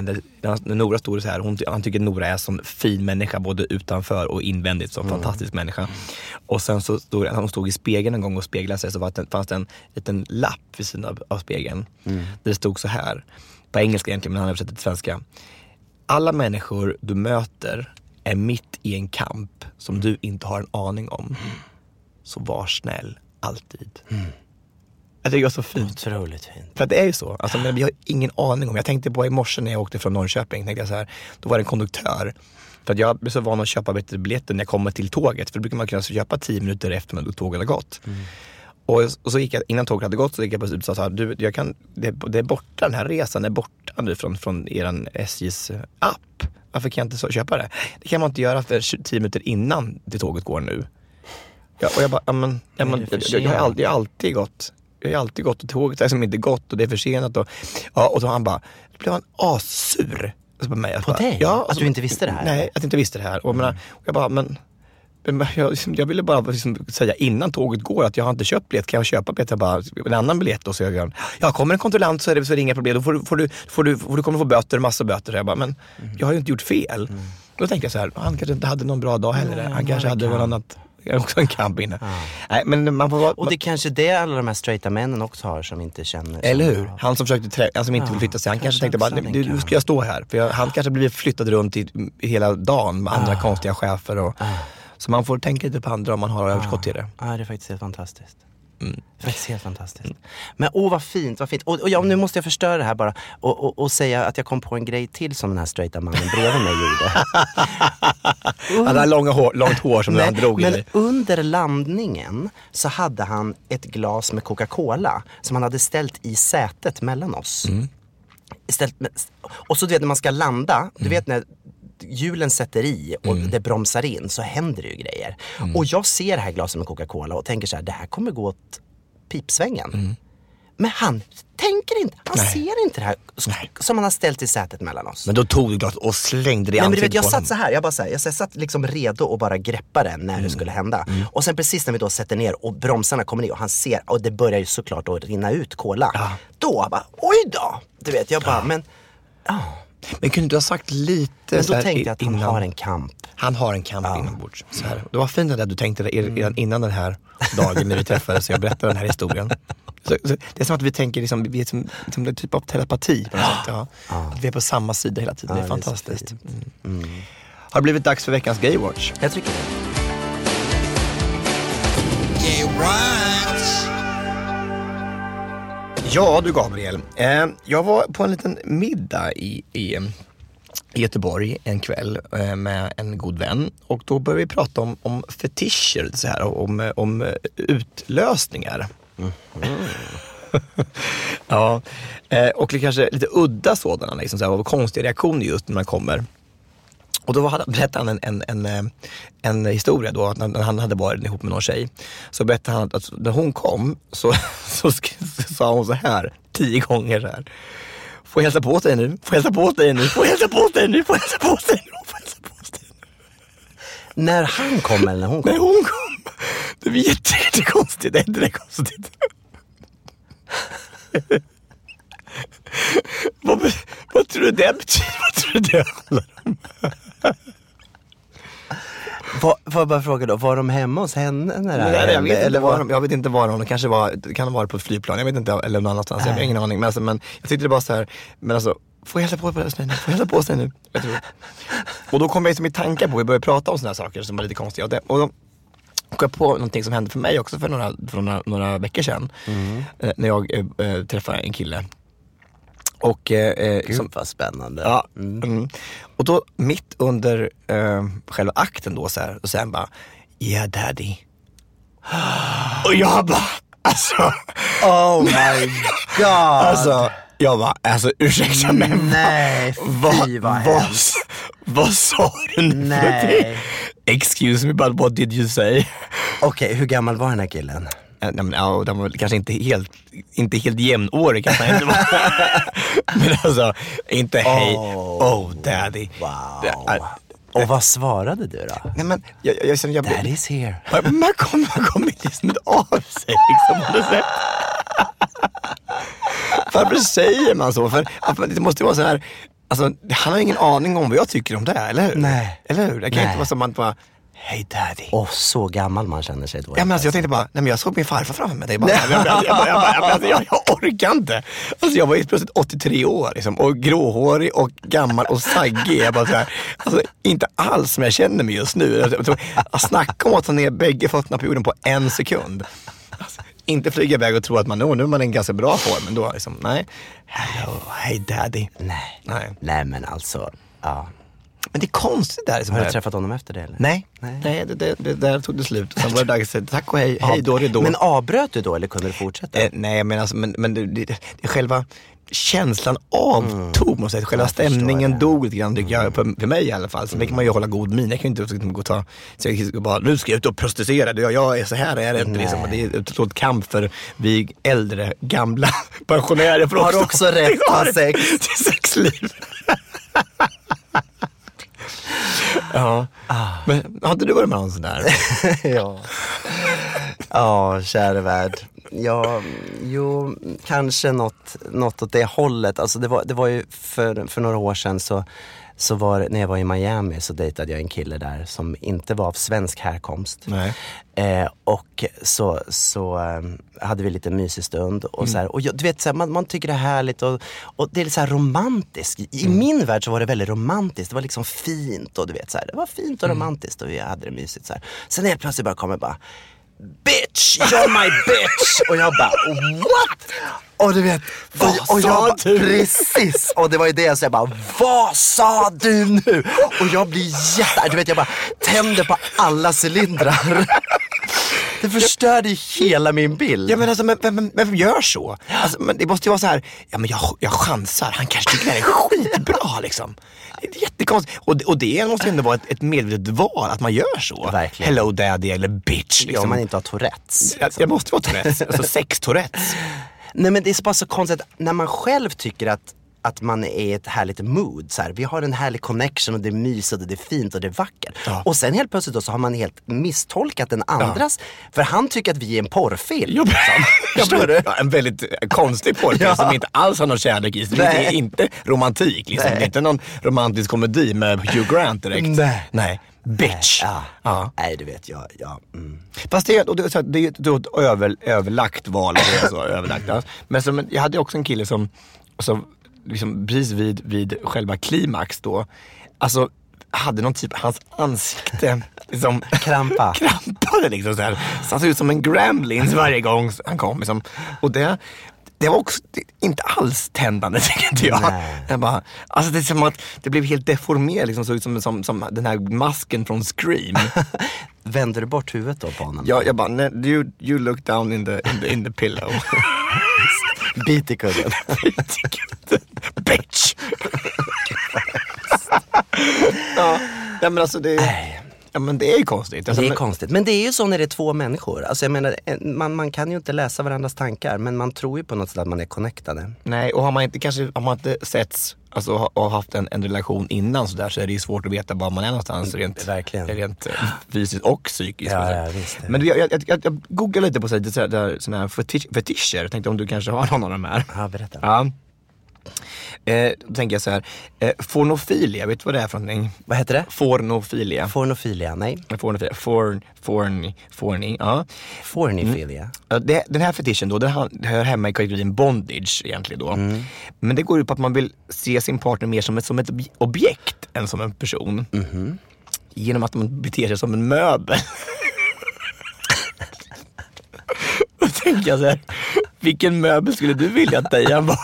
[SPEAKER 2] när Nora stod så här, hon, han tycker Nora är som fin människa både utanför och invändigt, som fantastisk människa. Och sen så stod hon stod i spegeln en gång och speglade sig så var det, fanns det en liten lapp vid sidan av, av spegeln. Där det stod så här, på engelska egentligen men han översatte till svenska. Alla människor du möter är mitt i en kamp som du inte har en aning om. Så var snäll, alltid. Jag tycker det var så fint.
[SPEAKER 1] Otroligt fint.
[SPEAKER 2] För att det är ju så. Alltså, men vi har ingen aning om. Jag tänkte på i morse när jag åkte från Norrköping. Tänkte jag så här, då var det en konduktör. För att jag är så van att köpa bättre biljetter när jag kommer till tåget. För då brukar man kunna köpa tio minuter efter att tåget har gått. Och, och så gick jag, innan tåget hade gått så gick jag ut och sa du, jag kan, det, det är borta, den här resan är borta nu från, från eran SJs app. Varför kan jag inte så, köpa det? Det kan man inte göra för 20 10 minuter innan det tåget går nu. Ja, och jag bara, men, ja, men, jag, jag, har alltid, jag har alltid gått. Jag har alltid gått och tåget är liksom inte gått och det är försenat. Och, ja, och så han bara, då blev han assur. Alltså på mig. Jag
[SPEAKER 1] På
[SPEAKER 2] bara,
[SPEAKER 1] dig?
[SPEAKER 2] Ja,
[SPEAKER 1] Att
[SPEAKER 2] alltså,
[SPEAKER 1] du inte visste det här?
[SPEAKER 2] Nej, att jag inte visste det här. Och, jag, menar, och jag bara, men jag, liksom, jag ville bara liksom säga innan tåget går att jag har inte köpt biljett. Kan jag köpa biljett? Jag bara, en annan biljett då? Så jag, ja, kommer en kontrollant så är det, så är det inga problem. Då får du, får du, får du, får du kommer få böter, massa böter. Så jag bara, men jag har ju inte gjort fel. Då tänkte jag så här, han kanske inte hade någon bra dag heller. han kanske hade något annat, också en kamp inne. Nej, men man får vara,
[SPEAKER 1] Och det är kanske det alla de här straighta männen också har som inte känner.
[SPEAKER 2] eller hur? Han som försökte trä, han som inte vill flytta sig, han kanske
[SPEAKER 1] kanske
[SPEAKER 2] tänkte bara,
[SPEAKER 1] också
[SPEAKER 2] "Nej,
[SPEAKER 1] den
[SPEAKER 2] du, nu
[SPEAKER 1] kan."
[SPEAKER 2] ska jag stå här. För jag, han kanske blivit flyttad runt i, hela dagen med andra konstiga chefer. Och, Så man får tänka lite på andra om man har överskott till det.
[SPEAKER 1] Ja, det är faktiskt helt fantastiskt.
[SPEAKER 2] Mm.
[SPEAKER 1] Faktiskt helt fantastiskt. Men åh vad fint, vad fint. Och, och ja, nu måste jag förstöra det här bara och, och, och säga att jag kom på en grej till som den här straighta mannen bredvid mig gjorde.
[SPEAKER 2] Han hade långa hår, långt hår som han drog i
[SPEAKER 1] men
[SPEAKER 2] dig.
[SPEAKER 1] under landningen så hade han ett glas med Coca-Cola som han hade ställt i sätet mellan oss.
[SPEAKER 2] Mm.
[SPEAKER 1] Ställt med, och så du vet när man ska landa, du vet när hjulen sätter i och
[SPEAKER 2] Mm.
[SPEAKER 1] det bromsar in så händer det ju grejer. Och jag ser det här glaset med Coca-Cola och tänker så här, det här kommer gå åt pipsvängen.
[SPEAKER 2] Mm.
[SPEAKER 1] Men han tänker inte, han
[SPEAKER 2] Nej.
[SPEAKER 1] ser inte det här
[SPEAKER 2] Nej.
[SPEAKER 1] som han har ställt i sätet mellan oss.
[SPEAKER 2] Men då tog du glaset och slängde det i
[SPEAKER 1] Nej, men du vet,
[SPEAKER 2] ansiktet
[SPEAKER 1] jag
[SPEAKER 2] på
[SPEAKER 1] satt så här, jag bara så här, jag satt liksom redo att bara greppa den när
[SPEAKER 2] Mm.
[SPEAKER 1] det skulle hända. Och sen precis när vi då sätter ner och bromsarna kommer ner och han ser, och det börjar ju såklart att rinna ut kola. Då bara, oj då! Du vet, jag bara, men,
[SPEAKER 2] Men kunde du ha sagt lite
[SPEAKER 1] men då
[SPEAKER 2] här
[SPEAKER 1] tänkte jag att han
[SPEAKER 2] innan-
[SPEAKER 1] har en kamp.
[SPEAKER 2] Han har en kamp inombords. Så här. Det var fint att du tänkte det redan innan den här dagen när vi träffades och jag berättade den här historien. Så, så, det är som att vi tänker, liksom, vi är som, som en typ av telepati på något sätt. Ja. Att vi är på samma sida hela tiden.
[SPEAKER 1] Ja,
[SPEAKER 2] det är
[SPEAKER 1] det är
[SPEAKER 2] fantastiskt. Mm. Har det blivit dags för veckans Gaywatch?
[SPEAKER 1] Jag tycker det.
[SPEAKER 2] Ja du Gabriel, eh, jag var på en liten middag i, i, i Göteborg en kväll eh, med en god vän och då började vi prata om, om fetischer, så här, om, om utlösningar. ja, eh, och kanske lite udda sådana, liksom, så här, konstiga reaktioner just när man kommer. Och då hade- berättade han en, en, en, eh, en historia då, att när han hade varit ihop med någon tjej. Så berättade han att, när hon kom så, så, så sa hon så här tio gånger så här. Får hälsa på dig nu? Får jag hälsa på dig nu? Får jag hälsa på dig nu? Får jag hälsa på dig nu? Får hälsa på dig nu?
[SPEAKER 1] När han kom eller när hon kom?
[SPEAKER 2] När hon kom. Det jätte- jättekonstigt. Det är inte det konstigt. vad, vad tror du det betyder? Vad tror du det handlar om?
[SPEAKER 1] Var, får jag bara fråga då, var de hemma hos henne när det här
[SPEAKER 2] Nej, jag,
[SPEAKER 1] hände?
[SPEAKER 2] vet inte
[SPEAKER 1] Eller
[SPEAKER 2] var de, jag vet inte var de, det kanske var, kan ha varit på ett flygplan, jag vet inte, eller någon annanstans, jag har ingen aning. Men, alltså, men jag tyckte det var så här, men alltså, får jag hälsa på dig nu? Får jag hälsa på dig nu? Jag tror. Och då kom jag liksom i tankar på, vi började prata om sådana här saker som var lite konstiga. Och, det, och då kom jag på någonting som hände för mig också för några, för några, några veckor sedan. Eh, när jag eh, eh, träffade en kille. Och, eh, eh,
[SPEAKER 1] Gud
[SPEAKER 2] som,
[SPEAKER 1] vad spännande.
[SPEAKER 2] Ja. Mm. Och då mitt under eh, själva akten då så här, och sen bara, yeah daddy. Och jag bara, alltså,
[SPEAKER 1] Oh my god!
[SPEAKER 2] alltså, jag bara, alltså ursäkta mig.
[SPEAKER 1] Nej,
[SPEAKER 2] vad,
[SPEAKER 1] fy vad
[SPEAKER 2] vad,
[SPEAKER 1] hemskt.
[SPEAKER 2] vad sa du nu?
[SPEAKER 1] Nej.
[SPEAKER 2] Excuse me but what did you say?
[SPEAKER 1] Okej, hur gammal var den här killen?
[SPEAKER 2] Eh, Nej, men, ja, de var väl kanske inte helt, inte helt jämnårig kanske inte var. men alltså, inte hej, oh, daddy.
[SPEAKER 1] Wow.
[SPEAKER 2] Det är-
[SPEAKER 1] Och vad svarade du då?
[SPEAKER 2] Nej men, jag, jag, jag, jag, jag,
[SPEAKER 1] Daddy's here.
[SPEAKER 2] Man, man kommer man kommer liksom inte av sig liksom. Varför säger man så? För, det måste ju vara så här, alltså, han har ingen aning om vad jag tycker om det, här, eller hur?
[SPEAKER 1] Nej.
[SPEAKER 2] Eller hur? Det kan
[SPEAKER 1] Nej.
[SPEAKER 2] inte vara som att man bara, hej daddy.
[SPEAKER 1] Och så gammal man känner sig då.
[SPEAKER 2] Ja, men alltså, jag tänkte bara, nej men jag såg min farfar framför mig. Det är bara, jag, jag, jag, jag, jag, jag, jag, jag orkar inte. Alltså, jag var ju plötsligt 83 år liksom, och gråhårig och gammal och saggig. Jag bara så här, alltså, inte alls som jag känner mig just nu. Snackar om att ta ner bägge fötterna på jorden på en sekund. Alltså, inte flyga iväg och tro att man, oh, nu är man i en ganska bra form. Men då liksom, nej. Hello, hey daddy.
[SPEAKER 1] Nej.
[SPEAKER 2] Nej.
[SPEAKER 1] Nej men alltså, ja.
[SPEAKER 2] Men det är konstigt. Liksom,
[SPEAKER 1] Har du
[SPEAKER 2] här.
[SPEAKER 1] träffat honom efter det eller?
[SPEAKER 2] Nej,
[SPEAKER 1] Nej.
[SPEAKER 2] nej. det, det, det där tog det slut. Och sen var det dags att tack och hej, hej då, då.
[SPEAKER 1] Men avbröt du då eller kunde du fortsätta?
[SPEAKER 2] Eh, nej men alltså, men, men det, det, det, själva känslan avtog, måste jag. Själva
[SPEAKER 1] Jag
[SPEAKER 2] stämningen
[SPEAKER 1] det.
[SPEAKER 2] dog lite grann, tycker jag, för, för mig i alla fall. Sen kan man ju hålla god min. Jag kan ju inte liksom gå och ta, så jag bara, nu ska jag ut och protestera. Jag, jag är så här är det inte. Liksom. Och Det är ett stort kamp för vi äldre, gamla pensionärer. För
[SPEAKER 1] Har också rätt att ha sex?
[SPEAKER 2] Till sexliv. ja. Men har inte du varit med om någon sån där?
[SPEAKER 1] ja. Ja, käre värld. Ja, jo, kanske något, något åt det hållet. Alltså det var, det var ju för, för några år sedan så, så var när jag var i Miami så dejtade jag en kille där som inte var av svensk härkomst. Eh, och så, så eh, hade vi lite mysig stund och så här, och jag, du vet så här, man, man tycker det är härligt och, och det är så här romantiskt. I min värld så var det väldigt romantiskt, det var liksom fint och du vet så här, det var fint och romantiskt och vi hade det mysigt så. Sen helt plötsligt bara kommer bara Bitch, you're my bitch! Och jag bara what? Och du vet,
[SPEAKER 2] Vad
[SPEAKER 1] och, och jag
[SPEAKER 2] sa
[SPEAKER 1] bara,
[SPEAKER 2] du?
[SPEAKER 1] Precis! Och det var ju det jag sa, jag bara vad sa du nu? Och jag blir jätte, du vet jag bara tänder på alla cylindrar. Det förstörde ju hela min bild.
[SPEAKER 2] Ja men alltså, men, men, men, vem gör så? Alltså, men det måste ju vara så här, ja men jag, jag chansar, han kanske tycker det här är skitbra liksom. Det är jättekonstigt. Och, och det måste ju ändå vara ett, ett medvetet val, att man gör så.
[SPEAKER 1] Verkligen.
[SPEAKER 2] Hello daddy eller bitch.
[SPEAKER 1] Ja,
[SPEAKER 2] Liksom.
[SPEAKER 1] om man inte har Tourettes.
[SPEAKER 2] jag, jag måste vara Tourettes, alltså sex Tourettes.
[SPEAKER 1] Nej men det är bara så konstigt när man själv tycker att att man är i ett härligt mood. Så här, vi har en härlig connection och det är mysigt och det är fint och det är vackert.
[SPEAKER 2] Ja.
[SPEAKER 1] Och sen helt plötsligt då så har man helt misstolkat den andras. För han tycker att vi är en porrfilm.
[SPEAKER 2] Jo.
[SPEAKER 1] Förstår du?
[SPEAKER 2] Ja, en väldigt eh, konstig porrfilm
[SPEAKER 1] Ja.
[SPEAKER 2] som inte alls har någon kärlek i sig. Det är inte romantik. Liksom. Det är inte någon romantisk komedi med Hugh Grant direkt.
[SPEAKER 1] Nej.
[SPEAKER 2] Nej. Bitch.
[SPEAKER 1] Ja.
[SPEAKER 2] Ja.
[SPEAKER 1] Nej du vet, jag, ja, mm.
[SPEAKER 2] Fast det är, och det, så det är ett, över, överlagt val. Så, överlagt, ja. Men som, jag hade också en kille som, som liksom, precis vid, vid själva klimax då, alltså hade någon typ, hans ansikte liksom
[SPEAKER 1] Krampa.
[SPEAKER 2] krampade liksom så här. Så han såg ut som en gremlins varje gång han kom. Liksom. Och det, det var också inte alls tändande tycker inte jag.
[SPEAKER 1] Nej.
[SPEAKER 2] jag bara, alltså det är som att det blev helt deformerat, liksom, såg ut som, som, som den här masken från Scream.
[SPEAKER 1] Vänder du bort huvudet då på honom?
[SPEAKER 2] Jag, jag bara, "Nej, you, you look down in the, in the, in the pillow.
[SPEAKER 1] Bit i kudden.
[SPEAKER 2] Bitch! ja, nej, men alltså det, ja, men det är ju konstigt. Alltså,
[SPEAKER 1] Det är
[SPEAKER 2] men,
[SPEAKER 1] konstigt. Men det är ju så när det är två människor. Alltså jag menar, en- man, man kan ju inte läsa varandras tankar men man tror ju på något sätt att man är connectade.
[SPEAKER 2] Nej, och har man inte kanske har man inte setts alltså, och- haft en, en relation innan så där så är det ju svårt att veta var man är någonstans rent,
[SPEAKER 1] verkligen.
[SPEAKER 2] rent eh, fysiskt och psykiskt.
[SPEAKER 1] Ja, ja, visst.
[SPEAKER 2] Men jag, jag, jag, jag googlade lite på så här- fetisch, fetischer, jag tänkte om du kanske har någon av de här.
[SPEAKER 1] Ja, berätta.
[SPEAKER 2] Ja. Eh, då tänker jag så här, eh, fornofilia, vet du vad det är för någonting?
[SPEAKER 1] Vad heter det?
[SPEAKER 2] Fornofilia.
[SPEAKER 1] Fornofilia? Nej.
[SPEAKER 2] Fornofilia. Forn, forn, forni, ja.
[SPEAKER 1] Fornifilia?
[SPEAKER 2] Ja, det, den här fetischen då, den hör hemma i kategorin bondage egentligen då. Men det går ut på att man vill se sin partner mer som ett, som ett ob- objekt än som en person. Genom att man beter sig som en möbel. Då tänker jag så här, vilken möbel skulle du vilja att Dejan var?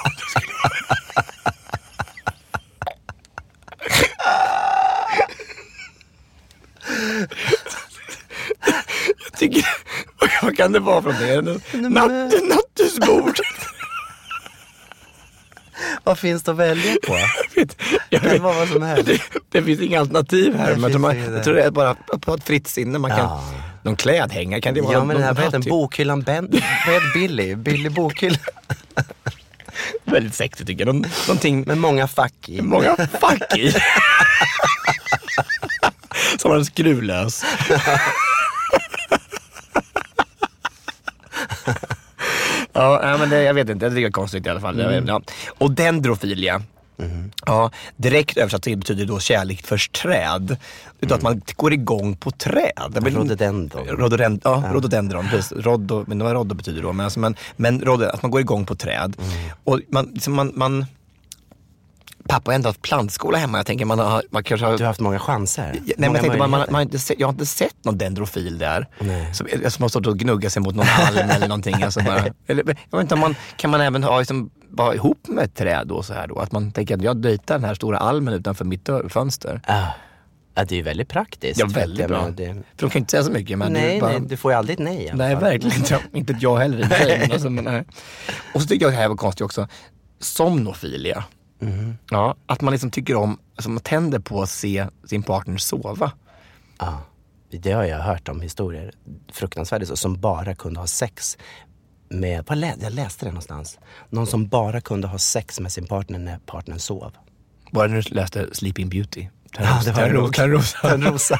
[SPEAKER 2] Jag tycker, vad kan det vara för någonting? Natt, nattusbord.
[SPEAKER 1] Vad finns det att välja på?
[SPEAKER 2] Jag vet, jag
[SPEAKER 1] Det
[SPEAKER 2] vet,
[SPEAKER 1] var vad som helst.
[SPEAKER 2] det, det finns inga alternativ här.
[SPEAKER 1] Det
[SPEAKER 2] Men jag, tror man, jag tror det är bara ha ett fritt sinne. Man kan,
[SPEAKER 1] Ja.
[SPEAKER 2] Någon klädhängare kan det vara.
[SPEAKER 1] Ja
[SPEAKER 2] någon-
[SPEAKER 1] men den här, vad heter den? Bokhyllan Ben? Billy? Billy Bokhylla?
[SPEAKER 2] Väldigt sexigt tycker jag. Någon, någonting
[SPEAKER 1] Med många fack i.
[SPEAKER 2] många fack i. Som var skruvlös. ja, men det, jag vet inte. Det är konstigt i alla fall. Ja. Och dendrofilia. Ja, direkt översatt så betyder då kärlek för träd. Det är att man går igång på träd. Men-
[SPEAKER 1] Rhododendron.
[SPEAKER 2] Rhododend, ja, rhododendron. Precis. Roddo, men vad roddo betyder då? Men, alltså, men, men roddo, att man går igång på träd. Och man, liksom man, man Pappa har ändå haft plantskola hemma. Jag tänker man har, man kanske har
[SPEAKER 1] Du har haft många chanser.
[SPEAKER 2] Nej, men
[SPEAKER 1] många
[SPEAKER 2] jag, tänkte, man, man, man har inte sett, jag har inte sett någon dendrofil där.
[SPEAKER 1] Nej.
[SPEAKER 2] Som, som har stått och gnuggat sig mot någon halm eller någonting. Alltså bara, eller, jag vet inte om man, kan man även ha, liksom, vara ihop med ett träd då så här då? Att man tänker att jag dejtar den här stora almen utanför mitt fönster.
[SPEAKER 1] Ah. Ja, det är ju väldigt praktiskt.
[SPEAKER 2] Ja,
[SPEAKER 1] att
[SPEAKER 2] väldigt bra.
[SPEAKER 1] Det...
[SPEAKER 2] För de kan inte säga så mycket. Men
[SPEAKER 1] Nej,
[SPEAKER 2] bara,
[SPEAKER 1] nej, du får ju aldrig ett nej
[SPEAKER 2] Nej, verkligen inte. Inte jag heller i och för sig, men alltså, men. Och så tycker jag det här var konstigt också. Somnofilia.
[SPEAKER 1] Mhm.
[SPEAKER 2] Ja, att man liksom tycker om, alltså man tänder på att se sin partner sova.
[SPEAKER 1] Ja, det har jag hört om historier. Fruktansvärda så, som bara kunde ha sex med, vad lä, jag läste det någonstans. Någon som bara kunde ha sex med sin partner när partnern sov.
[SPEAKER 2] Bara när du läste Sleeping Beauty.
[SPEAKER 1] Ja, det var det nog.
[SPEAKER 2] Törnrosa.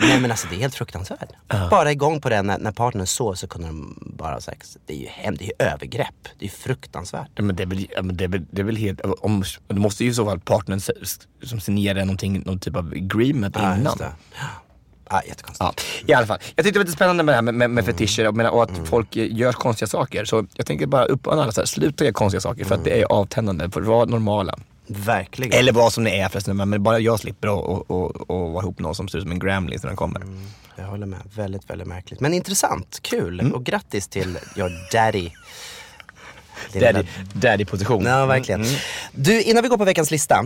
[SPEAKER 1] Nej men alltså det är helt fruktansvärt. Bara igång på det när, när partnern sov så kunde de bara ha sex. Det är ju hem, det är ju övergrepp. Det är fruktansvärt.
[SPEAKER 2] Ja, men det är väl, ja, det är väl, det är väl helt, om, det måste ju i så fall partnern som signerar någonting, någon typ av agreement
[SPEAKER 1] Ja,
[SPEAKER 2] innan.
[SPEAKER 1] Ja, jättekonstigt.
[SPEAKER 2] Ja, i alla fall. Jag tyckte det var lite spännande med det här med, med, med fetischer och, och att
[SPEAKER 1] Mm.
[SPEAKER 2] folk gör konstiga saker. Så jag tänker bara uppmana alla så här, sluta göra konstiga saker för att
[SPEAKER 1] Mm.
[SPEAKER 2] det är avtändande. För var normala.
[SPEAKER 1] Verkligen.
[SPEAKER 2] Eller vad som det är förresten, men bara jag slipper och, och, och vara ihop någon som ser ut som en gremlin när den kommer.
[SPEAKER 1] Jag håller med. Väldigt, väldigt märkligt. Men intressant. Kul.
[SPEAKER 2] Mm.
[SPEAKER 1] Och grattis till your daddy. Lilla-
[SPEAKER 2] Daddy, daddy-position.
[SPEAKER 1] Ja, verkligen.
[SPEAKER 2] Mm.
[SPEAKER 1] Du, innan vi går på veckans lista.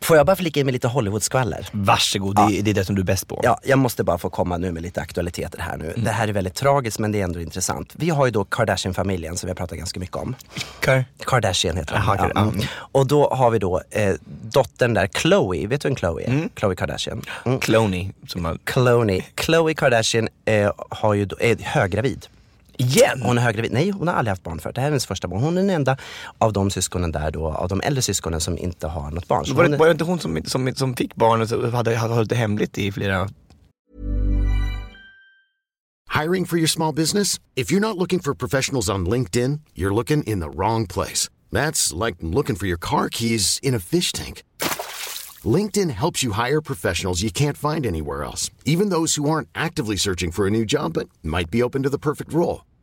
[SPEAKER 1] Får jag bara flika in med lite Hollywood-skvaller?
[SPEAKER 2] Varsågod, det, är- det är det som du är bäst på.
[SPEAKER 1] Ja, jag måste bara få komma nu med lite aktualiteter här nu. Det här är väldigt tragiskt men det är ändå intressant. Vi har ju då Kardashian-familjen som vi har pratat ganska mycket om.
[SPEAKER 2] Kar-
[SPEAKER 1] Kardashian heter de.
[SPEAKER 2] Jaha,
[SPEAKER 1] Ja,
[SPEAKER 2] ja.
[SPEAKER 1] mm. Och då har vi då eh, dottern där, Khloe. Vet du vem Khloe är? Khloe Kardashian. Mm.
[SPEAKER 2] Cloney, som man,
[SPEAKER 1] Cloney. Khloe Kardashian eh, har ju då, är höggravid.
[SPEAKER 2] Igen?
[SPEAKER 1] Hon är höggravid. Nej, hon har aldrig haft barn förut. Det här är hennes första barn. Hon är den enda av de syskonen där då, av de äldre syskonen som inte har något barn. Så
[SPEAKER 2] Var det, var det inte hon som, som, som fick barn och så hade, hade hållit det hemligt i flera...
[SPEAKER 4] Hiring for your small business? If you're not looking for professionals on LinkedIn, you're looking in the wrong place. That's like looking for your car keys in a fish tank. LinkedIn helps you hire professionals you can't find anywhere else, even those who aren't actively searching for a new job but might be open to the perfect role.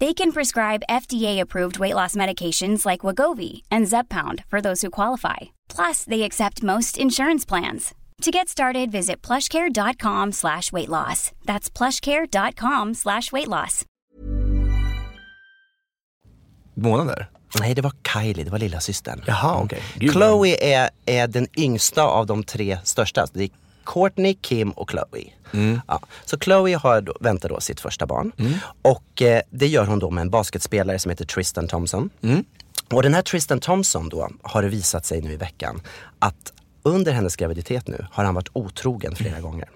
[SPEAKER 5] They can prescribe FDA-approved weight loss medications like Wagovi and Zepbound for those who qualify. Plus, they accept most insurance plans. To get started, visit plushcare.com slash weight loss. That's plushcare.com slash weight loss.
[SPEAKER 2] Månader?
[SPEAKER 1] Nej, det var Kylie, det var lilla systern.
[SPEAKER 2] Jaha, okej. Gud,
[SPEAKER 1] Chloe är, är den yngsta av de tre största. Det är Courtney, Kim och Chloe.
[SPEAKER 2] Mm.
[SPEAKER 1] Ja. Så Chloe har då, väntar då sitt första barn. Och eh, det gör hon då med en basketspelare som heter Tristan Thompson.
[SPEAKER 2] Mm.
[SPEAKER 1] Och den här Tristan Thompson då har det visat sig nu i veckan att under hennes graviditet nu har han varit otrogen flera
[SPEAKER 2] Mm.
[SPEAKER 1] gånger.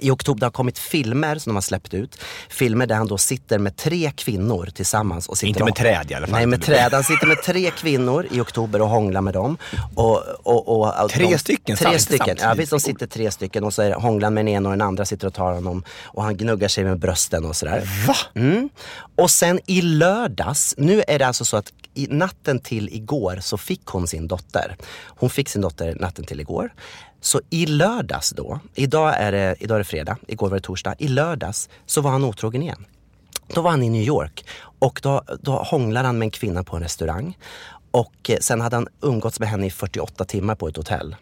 [SPEAKER 1] I oktober det har kommit filmer som de har släppt ut. Filmer där han då sitter med tre kvinnor tillsammans. Och sitter
[SPEAKER 2] Inte med
[SPEAKER 1] och-
[SPEAKER 2] träd i alla fall.
[SPEAKER 1] Nej, med träd. Han sitter med tre kvinnor i oktober och hånglar med dem. Och, och, och,
[SPEAKER 2] Tre
[SPEAKER 1] de,
[SPEAKER 2] stycken
[SPEAKER 1] Tre stycken, ja visst de sitter tre stycken och så är hånglar med den ena och den andra sitter och tar honom och han gnuggar sig med brösten och sådär. Va? Mm. Och sen i lördags, nu är det alltså så att i natten till igår så fick hon sin dotter. Hon fick sin dotter natten till igår. Så i lördags då, idag är det, idag är det fredag, igår var det torsdag. I lördags så var han otrogen igen. Då var han i New York och då, då hånglade han med en kvinna på en restaurang. Och eh, sen hade han umgåtts med henne i 48 timmar på ett hotell.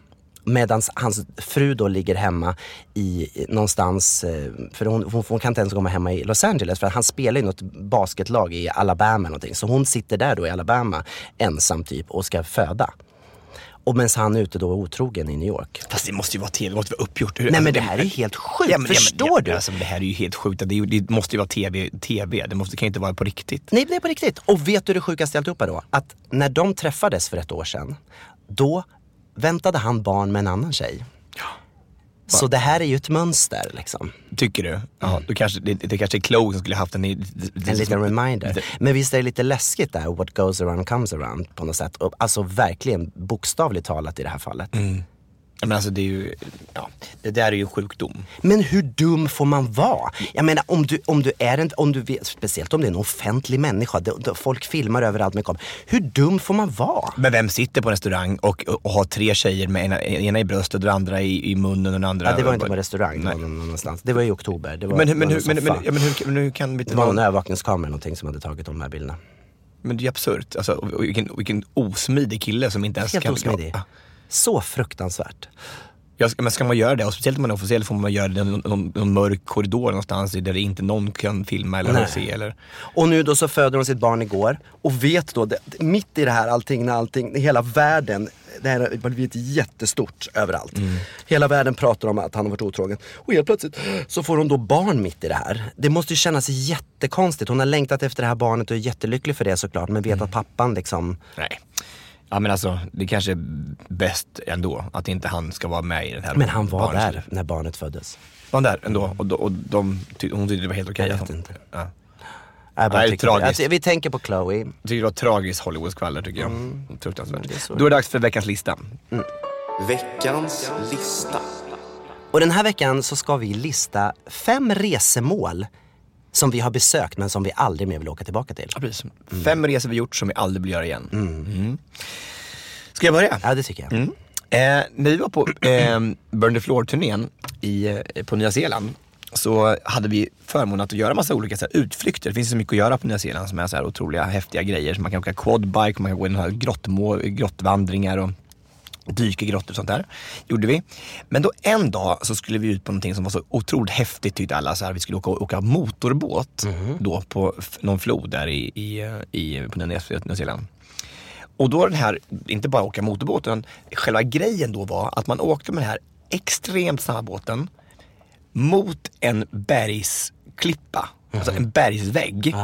[SPEAKER 1] Medan hans fru då ligger hemma i någonstans, eh, för hon, hon, hon kan inte ens komma hemma i Los Angeles för att han spelar i något basketlag i Alabama någonting. Så hon sitter där då i Alabama ensam typ och ska föda. Och medan han är ute då otrogen i New York.
[SPEAKER 2] Fast det måste ju vara tv, det måste vara uppgjort.
[SPEAKER 1] Nej men det här är ju helt sjukt,
[SPEAKER 2] Ja, men- ja, men-
[SPEAKER 1] förstår
[SPEAKER 2] ja,
[SPEAKER 1] du?
[SPEAKER 2] Alltså, det här är ju helt sjukt. Det, ju, det måste ju vara tv, tv. Det måste, kan ju inte vara på riktigt.
[SPEAKER 1] Nej, det är på riktigt. Och vet du det sjukaste i alltihopa då? Att när de träffades för ett år sedan, då väntade han barn med en annan tjej. Så det här är ju ett mönster liksom.
[SPEAKER 2] Tycker du? Ja, då kanske, det, det kanske är Chloe som skulle haft en...
[SPEAKER 1] En liten reminder. Men visst är det lite läskigt där, what goes around comes around på något sätt. Alltså verkligen bokstavligt talat i det här fallet.
[SPEAKER 2] Men alltså det är ju, ja, det där är ju sjukdom.
[SPEAKER 1] Men hur dum får man vara? Jag menar om du, om du är en, om du vet, speciellt om det är en offentlig människa, det, det, folk filmar överallt med kameror. Hur dum får man vara?
[SPEAKER 2] Men vem sitter på en restaurang och, och har tre tjejer med ena, ena i bröstet och den andra i, i munnen och den andra...
[SPEAKER 1] Ja, det var inte på en restaurang, det var någon annanstans. Det var i oktober. Det var,
[SPEAKER 2] Men, men, hur- men, men, ja, men, hur, men hur kan
[SPEAKER 1] Det var
[SPEAKER 2] vara...
[SPEAKER 1] övervakningskamera eller någonting som hade tagit de här bilderna.
[SPEAKER 2] Men det är ju absurt. Alltså, och vilken, vilken osmidig kille som inte ens
[SPEAKER 1] Helt
[SPEAKER 2] kan...
[SPEAKER 1] osmidig.
[SPEAKER 2] Ja.
[SPEAKER 1] Så fruktansvärt.
[SPEAKER 2] Ja, men ska man göra det, och speciellt om man är officiell, får man göra det i någon, någon, någon mörk korridor någonstans där det inte någon kan filma eller
[SPEAKER 1] Nej.
[SPEAKER 2] se. Eller...
[SPEAKER 1] Och nu då så föder hon sitt barn igår och vet då, det, mitt i det här allting, när allting, hela världen, det här har blivit jättestort överallt. Hela världen pratar om att han har varit otrogen. Och helt plötsligt så får hon då barn mitt i det här. Det måste ju kännas jättekonstigt. Hon har längtat efter det här barnet och är jättelycklig för det såklart. Men vet att pappan liksom,
[SPEAKER 2] Nej. Ja men alltså, det kanske är bäst ändå att inte han ska vara med i den här
[SPEAKER 1] men han var
[SPEAKER 2] barnets
[SPEAKER 1] där när barnet föddes.
[SPEAKER 2] Var han där ändå? Och, de, och de, ty, hon tyckte det var helt okej?
[SPEAKER 1] Jag vet inte.
[SPEAKER 2] Ja.
[SPEAKER 1] Jag, bara
[SPEAKER 2] Nej,
[SPEAKER 1] tycker,
[SPEAKER 2] tragiskt.
[SPEAKER 1] alltså, vi tänker på Chloe.
[SPEAKER 2] Jag tycker det var tragiskt Hollywoodskvaller tycker jag.
[SPEAKER 1] Mm.
[SPEAKER 2] Fruktansvärt.
[SPEAKER 1] det är så.
[SPEAKER 2] Då är det dags för veckans lista.
[SPEAKER 3] Veckans lista.
[SPEAKER 1] Och den här veckan så ska vi lista fem resemål som vi har besökt men som vi aldrig mer vill åka tillbaka till.
[SPEAKER 2] Ja, precis. Fem resor vi gjort som vi aldrig vill göra igen. Mm. Ska jag börja?
[SPEAKER 1] Ja, det tycker jag.
[SPEAKER 2] Mm. Eh, när vi var på eh, Burn the Floor-turnén i, eh, på Nya Zeeland så hade vi förmånen att göra massa olika så här, utflykter. Det finns så mycket att göra på Nya Zeeland som är så här otroliga häftiga grejer. Så man kan åka quadbike, man kan gå i här grottmå, grottvandringar och dyka i grottor och sånt där. Gjorde vi. Men då en dag så skulle vi ut på någonting som var så otroligt häftigt tyckte alla. Så här, vi skulle åka, åka motorbåt då på någon flod där i, i, i, på Nya Nya Zeeland. Och då den här, inte bara åka motorbåt, utan själva grejen då var att man åkte med den här extremt snabba båten mot en bergsklippa, alltså en bergsvägg.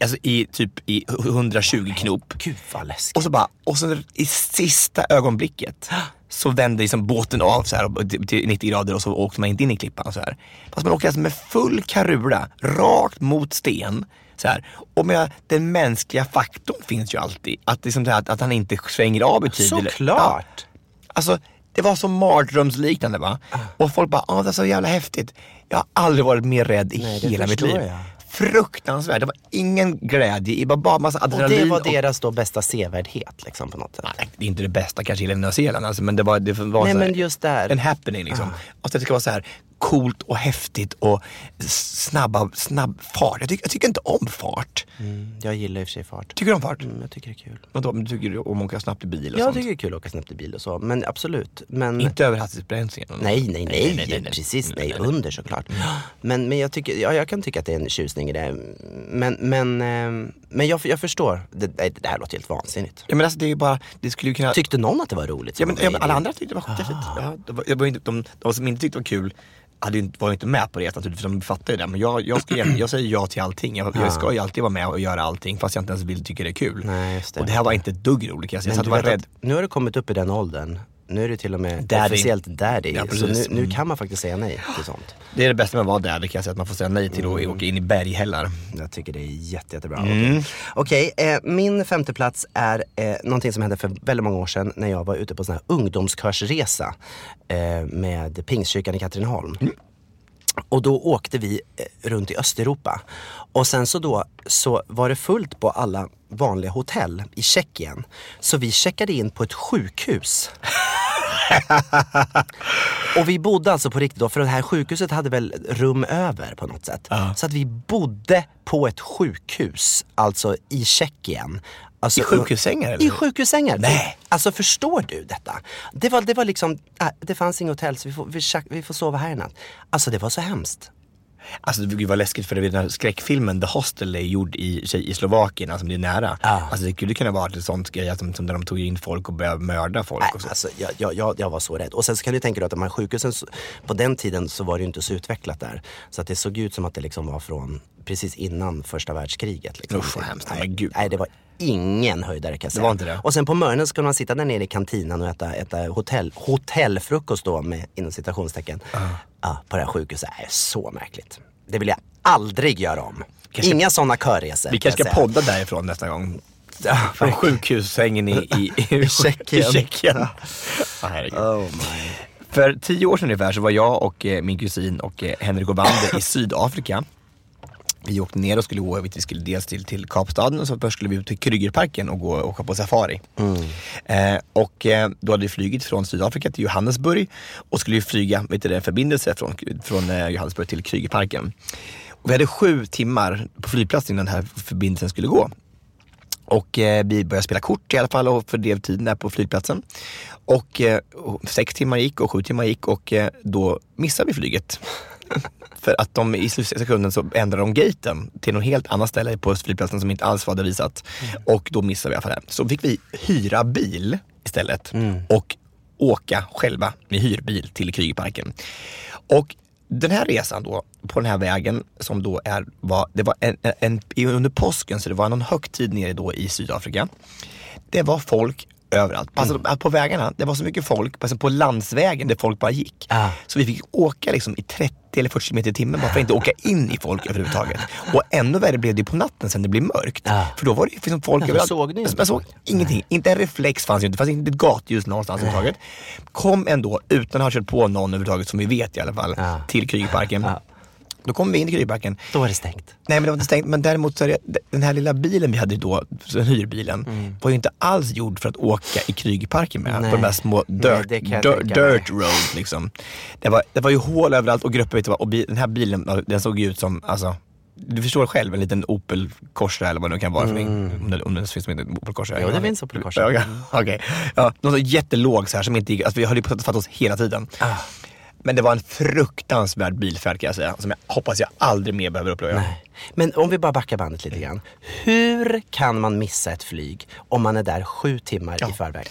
[SPEAKER 2] Alltså i typ i 120 knop.
[SPEAKER 1] Gud vad läskigt.
[SPEAKER 2] Och så bara, och så i sista ögonblicket så vände liksom båten av så här till till 90 grader och så åkte man inte in i klippan så här. Fast man åker alltså med full karula, rakt mot sten. Så här. Och med den mänskliga faktorn finns ju alltid. Att, liksom det här, att, att han inte svänger av i tid.
[SPEAKER 1] Såklart.
[SPEAKER 2] Ja. Alltså det var så mardrömsliknande va. Och folk bara, ah det är så jävla häftigt. Jag har aldrig varit mer rädd i
[SPEAKER 1] Nej,
[SPEAKER 2] hela mitt liv.
[SPEAKER 1] jag.
[SPEAKER 2] Fruktansvärt. Det var ingen glädje, det var bara massa
[SPEAKER 1] Och
[SPEAKER 2] adrenalin.
[SPEAKER 1] det var deras då bästa sevärdhet liksom på något sätt.
[SPEAKER 2] Nej, det är inte det bästa kanske i Nya Zeeland alltså, men det var, det var
[SPEAKER 1] Nej,
[SPEAKER 2] så här,
[SPEAKER 1] men just där.
[SPEAKER 2] en happening liksom. Och så det ska vara så här coolt och häftigt och snabba, snabb fart. Jag, tycker- jag tycker inte om fart.
[SPEAKER 1] Mm, jag gillar i och för sig fart.
[SPEAKER 2] Tycker du om fart?
[SPEAKER 1] Mm, jag tycker det är kul.
[SPEAKER 2] Vadå, men tycker du om att åka snabbt i bil och
[SPEAKER 1] Jag
[SPEAKER 2] sånt?
[SPEAKER 1] tycker det är kul att åka snabbt i bil och så. Men absolut. Men...
[SPEAKER 2] Inte över hastighetsbegränsningen?
[SPEAKER 1] Nej, nej, nej,
[SPEAKER 2] nej, nej, nej.
[SPEAKER 1] precis, nej,
[SPEAKER 2] Nej, nej.
[SPEAKER 1] under såklart. Men, men jag, tycker, ja, jag kan tycka att det är en tjusning i det. Men, men, eh, men jag, jag förstår, det, det det här låter helt vansinnigt.
[SPEAKER 2] Ja, men alltså det är bara, det skulle ju kunna...
[SPEAKER 1] Tyckte någon att det var roligt?
[SPEAKER 2] Ja men, ja, men alla andra tyckte det var. Ja, det var, det var inte, de, de som inte tyckte det var kul hade ju var ju inte med på resan naturligtvis, de fattar ju det. Men jag, jag, ska, jag, säger ja till allting. Jag, jag ska ju alltid vara med och göra allting fast jag inte ens vill tycka det är kul.
[SPEAKER 1] Nej, det.
[SPEAKER 2] Och det här var inte ett dugg roligt jag jag var
[SPEAKER 1] vet
[SPEAKER 2] rädd.
[SPEAKER 1] att nu har du kommit upp i den åldern. Nu är du till och med
[SPEAKER 2] Daddy.
[SPEAKER 1] officiellt daddy.
[SPEAKER 2] Ja,
[SPEAKER 1] så nu, nu
[SPEAKER 2] Mm.
[SPEAKER 1] kan man faktiskt säga nej till sånt.
[SPEAKER 2] Det är det bästa med att vara det kan jag säga att man får säga nej till att åka in i berghällar.
[SPEAKER 1] Jag tycker det är jätte, jättebra.
[SPEAKER 2] Mm.
[SPEAKER 1] Okej, eh, min femte plats är eh, någonting som hände för väldigt många år sedan när jag var ute på sån här ungdomskörsresa eh, med Pingstkyrkan i Katrineholm.
[SPEAKER 2] Mm.
[SPEAKER 1] Och då åkte vi eh, runt i Östeuropa. Och sen så då så var det fullt på alla vanliga hotell i Tjeckien. Så vi checkade in på ett sjukhus. Och vi bodde alltså på riktigt då, för det här sjukhuset hade väl rum över på något sätt. Så att vi bodde på ett sjukhus, alltså i Tjeckien. Alltså,
[SPEAKER 2] I sjukhussängar, eller?
[SPEAKER 1] I sjukhussängar.
[SPEAKER 2] Nej.
[SPEAKER 1] Alltså förstår du detta? Det var, det var liksom, äh, det fanns inget hotell så vi får, vi, vi får sova här i natt. Alltså det var så hemskt.
[SPEAKER 2] Alltså det var läskigt för den här skräckfilmen The Hostel är gjord i, i Slovakien, alltså det är nära.
[SPEAKER 1] Ja.
[SPEAKER 2] Alltså det skulle kunna vara ett sånt grej de, som där de tog in folk och började mörda folk
[SPEAKER 1] Nej,
[SPEAKER 2] och så.
[SPEAKER 1] alltså, jag, jag, jag, var så rädd. Och sen så kan du tänka dig att de här sjukhusen, på den tiden så var det ju inte så utvecklat där. Så att det såg ut som att det liksom var från precis innan första världskriget. Liksom.
[SPEAKER 2] Usch, vad hemskt.
[SPEAKER 1] Nej,
[SPEAKER 2] Men gud.
[SPEAKER 1] nej, det var ingen höjdare kan jag säga.
[SPEAKER 2] var inte det?
[SPEAKER 1] Och sen på morgonen så kunde man sitta där nere i kantinan och äta, äta hotell, hotellfrukost då med inom citationstecken. Ja, på det här sjukhuset. Nej, så märkligt. Det vill jag aldrig göra om.
[SPEAKER 2] Kanske-
[SPEAKER 1] Inga sådana körresor.
[SPEAKER 2] Vi
[SPEAKER 1] kan
[SPEAKER 2] kanske ska
[SPEAKER 1] säga.
[SPEAKER 2] podda därifrån nästa gång. Från sjukhussängen i, i, i,
[SPEAKER 1] Tjeckien.
[SPEAKER 2] I Tjeckien.
[SPEAKER 1] Oh my.
[SPEAKER 2] För tio år sedan ungefär så var jag och eh, min kusin och eh, Henrik Ovander i Sydafrika. Vi åkte ner och skulle gå, vi skulle dels till, till Kapstaden och så skulle vi ut till Krügerparken och gå och åka på safari. Eh, och eh, då hade vi flugit från Sydafrika till Johannesburg och skulle flyga, vet du, det, en förbindelse från, från eh, Johannesburg till Krügerparken. Och vi hade sju timmar på flygplatsen innan den här förbindelsen skulle gå. Och eh, vi började spela kort i alla fall och fördrev tiden där på flygplatsen. Och eh, och sex timmar gick och sju timmar gick och eh, då missade vi flyget. För att de i slutsekunden så ändrade de gaten till något helt annat ställe på flygplatsen som inte alls var visat. Och då missade vi det. Så fick vi hyra bil istället och åka själva med hyrbil till Krügerparken. Och den här resan då, på den här vägen som då är, var, det var en, en, en, under påsken så det var någon högtid nere då i Sydafrika. Det var folk överallt. Alltså, att På vägarna, det var så mycket folk, alltså på landsvägen där folk bara gick.
[SPEAKER 1] Ah.
[SPEAKER 2] Så vi fick åka liksom i 30 eller 40 meter i timmen bara för att inte åka in i folk överhuvudtaget. Och ännu värre blev det på natten sen det blev mörkt.
[SPEAKER 1] Ah.
[SPEAKER 2] För då var det liksom folk
[SPEAKER 1] Ja, då
[SPEAKER 2] överallt.
[SPEAKER 1] såg ni inte.
[SPEAKER 2] Man såg ingenting. Inte en reflex fanns ju inte. Det fanns inte ett gatljus någonstans överhuvudtaget. Kom ändå utan att ha kört på någon överhuvudtaget, som vi vet i alla fall,
[SPEAKER 1] Ja.
[SPEAKER 2] till Krügerparken. Då kom vi in i Krydparken.
[SPEAKER 1] Då är det stängt.
[SPEAKER 2] Nej men det var inte stängt. Men däremot så är det, den här lilla bilen vi hade då, hyrbilen, var ju inte alls gjord för att åka i Krygparken med.
[SPEAKER 1] Nej.
[SPEAKER 2] På de här små
[SPEAKER 1] Nej,
[SPEAKER 2] dirt,
[SPEAKER 1] jag
[SPEAKER 2] dirt, dirt roads liksom. Det var, det var ju hål överallt och grupper och den här bilen den såg ju ut som, alltså, du förstår själv, en liten Opel Corsa eller vad det nu kan vara för mig. Om det, om det finns heter Opel Corsa.
[SPEAKER 1] Mm. Jo, det finns Opel Corsa.
[SPEAKER 2] Okej. Ja, någon så jättelåg så här som inte gick, alltså vi höll ju på att fatta oss hela tiden.
[SPEAKER 1] Ah.
[SPEAKER 2] Men det var en fruktansvärd bilfärd kan jag säga, som jag hoppas jag aldrig mer behöver uppleva.
[SPEAKER 1] Men om vi bara backar bandet lite grann. Hur kan man missa ett flyg om man är där sju timmar i förväg?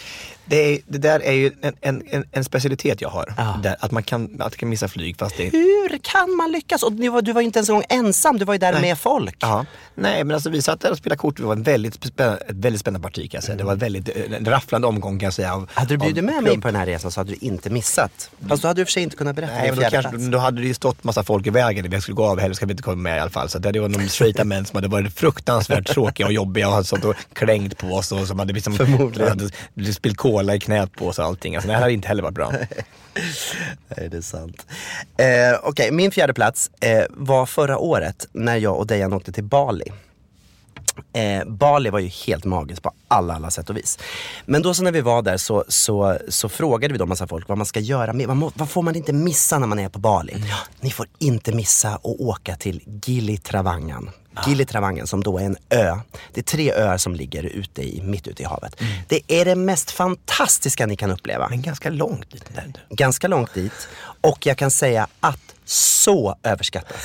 [SPEAKER 2] Det, är, det där är ju en, en, en, specialitet jag har.
[SPEAKER 1] Ja.
[SPEAKER 2] Där, att man kan, att man kan missa flyg fast det.
[SPEAKER 1] Hur kan man lyckas? Och du var, du var ju inte ens en gång ensam, du var ju där
[SPEAKER 2] Nej.
[SPEAKER 1] med folk.
[SPEAKER 2] Ja. Nej men alltså vi satt där och spelade kort, det var en väldigt spännande, ett väldigt spännande parti kan jag säga. Det var en väldigt eh, en rafflande omgång kan jag säga. Av,
[SPEAKER 1] Hade du bjudit med mig på den här resan så hade du inte missat. Fast då hade du för sig inte kunnat berätta
[SPEAKER 2] Nej, men då, kanske, då hade det ju stått massa folk i vägen. Vi skulle gå av, helst ska vi inte komma med i alla fall. Så det var någon straighta män som hade varit fruktansvärt tråkiga och jobbiga och hade stått och klängt på oss och som hade liksom
[SPEAKER 1] Förmodligen.
[SPEAKER 2] hade spillt nålar i knät på oss och allting. Alltså, det här hade inte heller varit bra.
[SPEAKER 1] Nej, det är sant. Eh, Okej, min fjärde plats eh, var förra året när jag och Dejan åkte till Bali. Eh, Bali var ju helt magiskt på alla, alla sätt och vis. Men då så när vi var där så, så, så frågade vi då massa folk vad man ska göra med, vad, må, vad får man inte missa när man är på Bali? Ni får inte missa att åka till Gili Travangan. Gili Travangan som då är en ö. Det är tre öar som ligger ute i, mitt ute i havet. Det är det mest fantastiska ni kan uppleva
[SPEAKER 2] Men ganska långt dit där.
[SPEAKER 1] ganska långt dit. Och jag kan säga att så överskattat.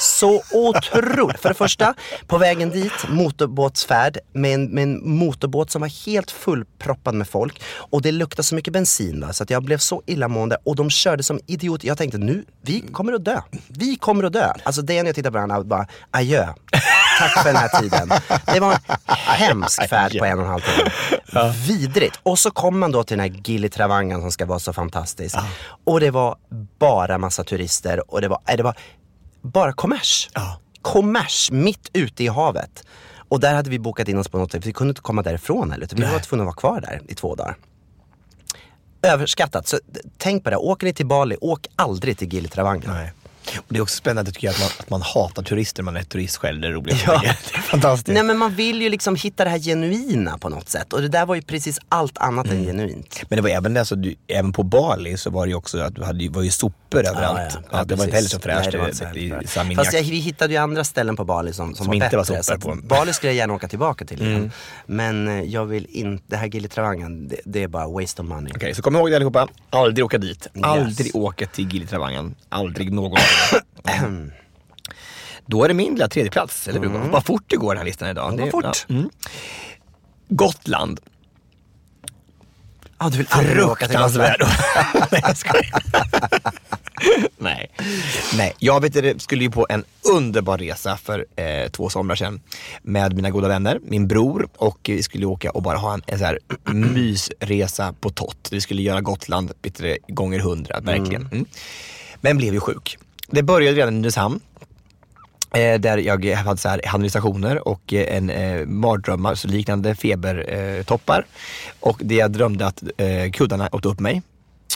[SPEAKER 1] Så otroligt. För det första, på vägen dit, motorbåtsfärd med en, med en motorbåt som var helt fullproppad med folk. Och det luktade så mycket bensin va, så att jag blev så illamående. Och de körde som idioter. Jag tänkte nu, vi kommer att dö. Vi kommer att dö. Alltså det när jag tittade på varandra bara, adjö. Tack för den här tiden. Det var en hemsk färd på en och en halv timme. Vidrigt. Och så kom man då till den här Gili Travangan som ska vara så fantastisk. Och det var bara massa turister och det var, det var bara kommers. Kommers mitt ute i havet. Och där hade vi bokat in oss på något för vi kunde inte komma därifrån heller. Vi var tvungna att vara kvar där i två dagar. Överskattat. Så tänk på det, åker ni till Bali, åk aldrig till Gili Travangan.
[SPEAKER 2] Och det är också spännande tycker jag att man, att man hatar turister, man är turist själv. Det är roligt.
[SPEAKER 1] Ja.
[SPEAKER 2] Det är fantastiskt.
[SPEAKER 1] Nej men man vill ju liksom hitta det här genuina på något sätt. Och det där var ju precis allt annat än genuint.
[SPEAKER 2] Men det var även alltså, du, även på Bali så var det ju också att du hade, var ju sopor överallt. Ja, det var inte heller så fräscht
[SPEAKER 1] Nej, var. Fast jag, vi hittade ju andra ställen på Bali som, som,
[SPEAKER 2] Som inte
[SPEAKER 1] bättre.
[SPEAKER 2] var sopor på.
[SPEAKER 1] Bali skulle jag gärna åka tillbaka till igen. Men eh, jag vill inte, det här Gili Travangan, det, det är bara waste of money.
[SPEAKER 2] Okej, så kom ihåg det allihopa. Aldrig åka dit. Aldrig åka till Gili Travangan. Aldrig någonsin. Då är det min lilla tredje plats, eller hur? Vad fort det går den här listan idag.
[SPEAKER 1] Vad
[SPEAKER 2] Det-
[SPEAKER 1] fort.
[SPEAKER 2] ja. Mm. Gotland.
[SPEAKER 1] Ah, du vill aldrig åka till Gotland?
[SPEAKER 2] Nej, jag skojar. Nej. Nej, jag vet, det, skulle ju på en underbar resa för eh, två somrar sedan med mina goda vänner, min bror och vi skulle åka och bara ha en, en så här mysresa på tott. Vi skulle göra Gotland du, gånger hundra, verkligen. Mm. Men blev ju sjuk. Det började redan i Nynäshamn. Eh, där jag hade så här hallucinationer och eh, en eh, mardrömmar, så liknande febertoppar. Eh, och det jag drömde att eh, kuddarna åt upp mig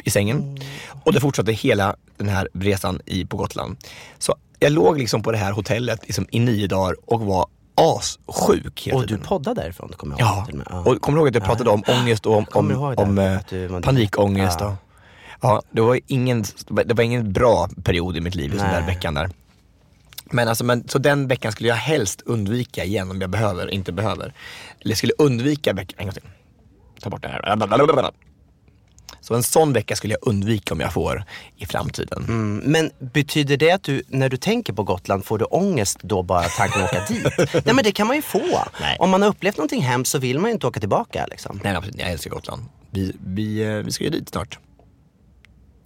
[SPEAKER 2] i sängen. Och det fortsatte hela den här resan i, på Gotland. Så jag låg liksom på det här hotellet liksom, i nio dagar och var assjuk
[SPEAKER 1] Och du poddade därifrån, kommer jag ihåg.
[SPEAKER 2] Ja,
[SPEAKER 1] och
[SPEAKER 2] kommer du ihåg att jag pratade om ångest och om, om, om
[SPEAKER 1] mådde-
[SPEAKER 2] panikångest.
[SPEAKER 1] Ja.
[SPEAKER 2] Ja, det var, ingen, det var ingen bra period i mitt liv, den där veckan där. Men alltså, men, så den veckan skulle jag helst undvika igen om jag behöver, inte behöver. Eller jag skulle undvika veckan, en gång till. Ta bort det här. Så en sån vecka skulle jag undvika om jag får i framtiden.
[SPEAKER 1] Mm, men betyder det att du, när du tänker på Gotland, får du ångest då bara tanken att åka dit? Nej men det kan man ju få.
[SPEAKER 2] Nej.
[SPEAKER 1] Om man har upplevt någonting hemskt så vill man ju inte åka tillbaka liksom.
[SPEAKER 2] Nej, absolut, jag älskar Gotland. Vi, vi, eh, vi ska ju dit snart.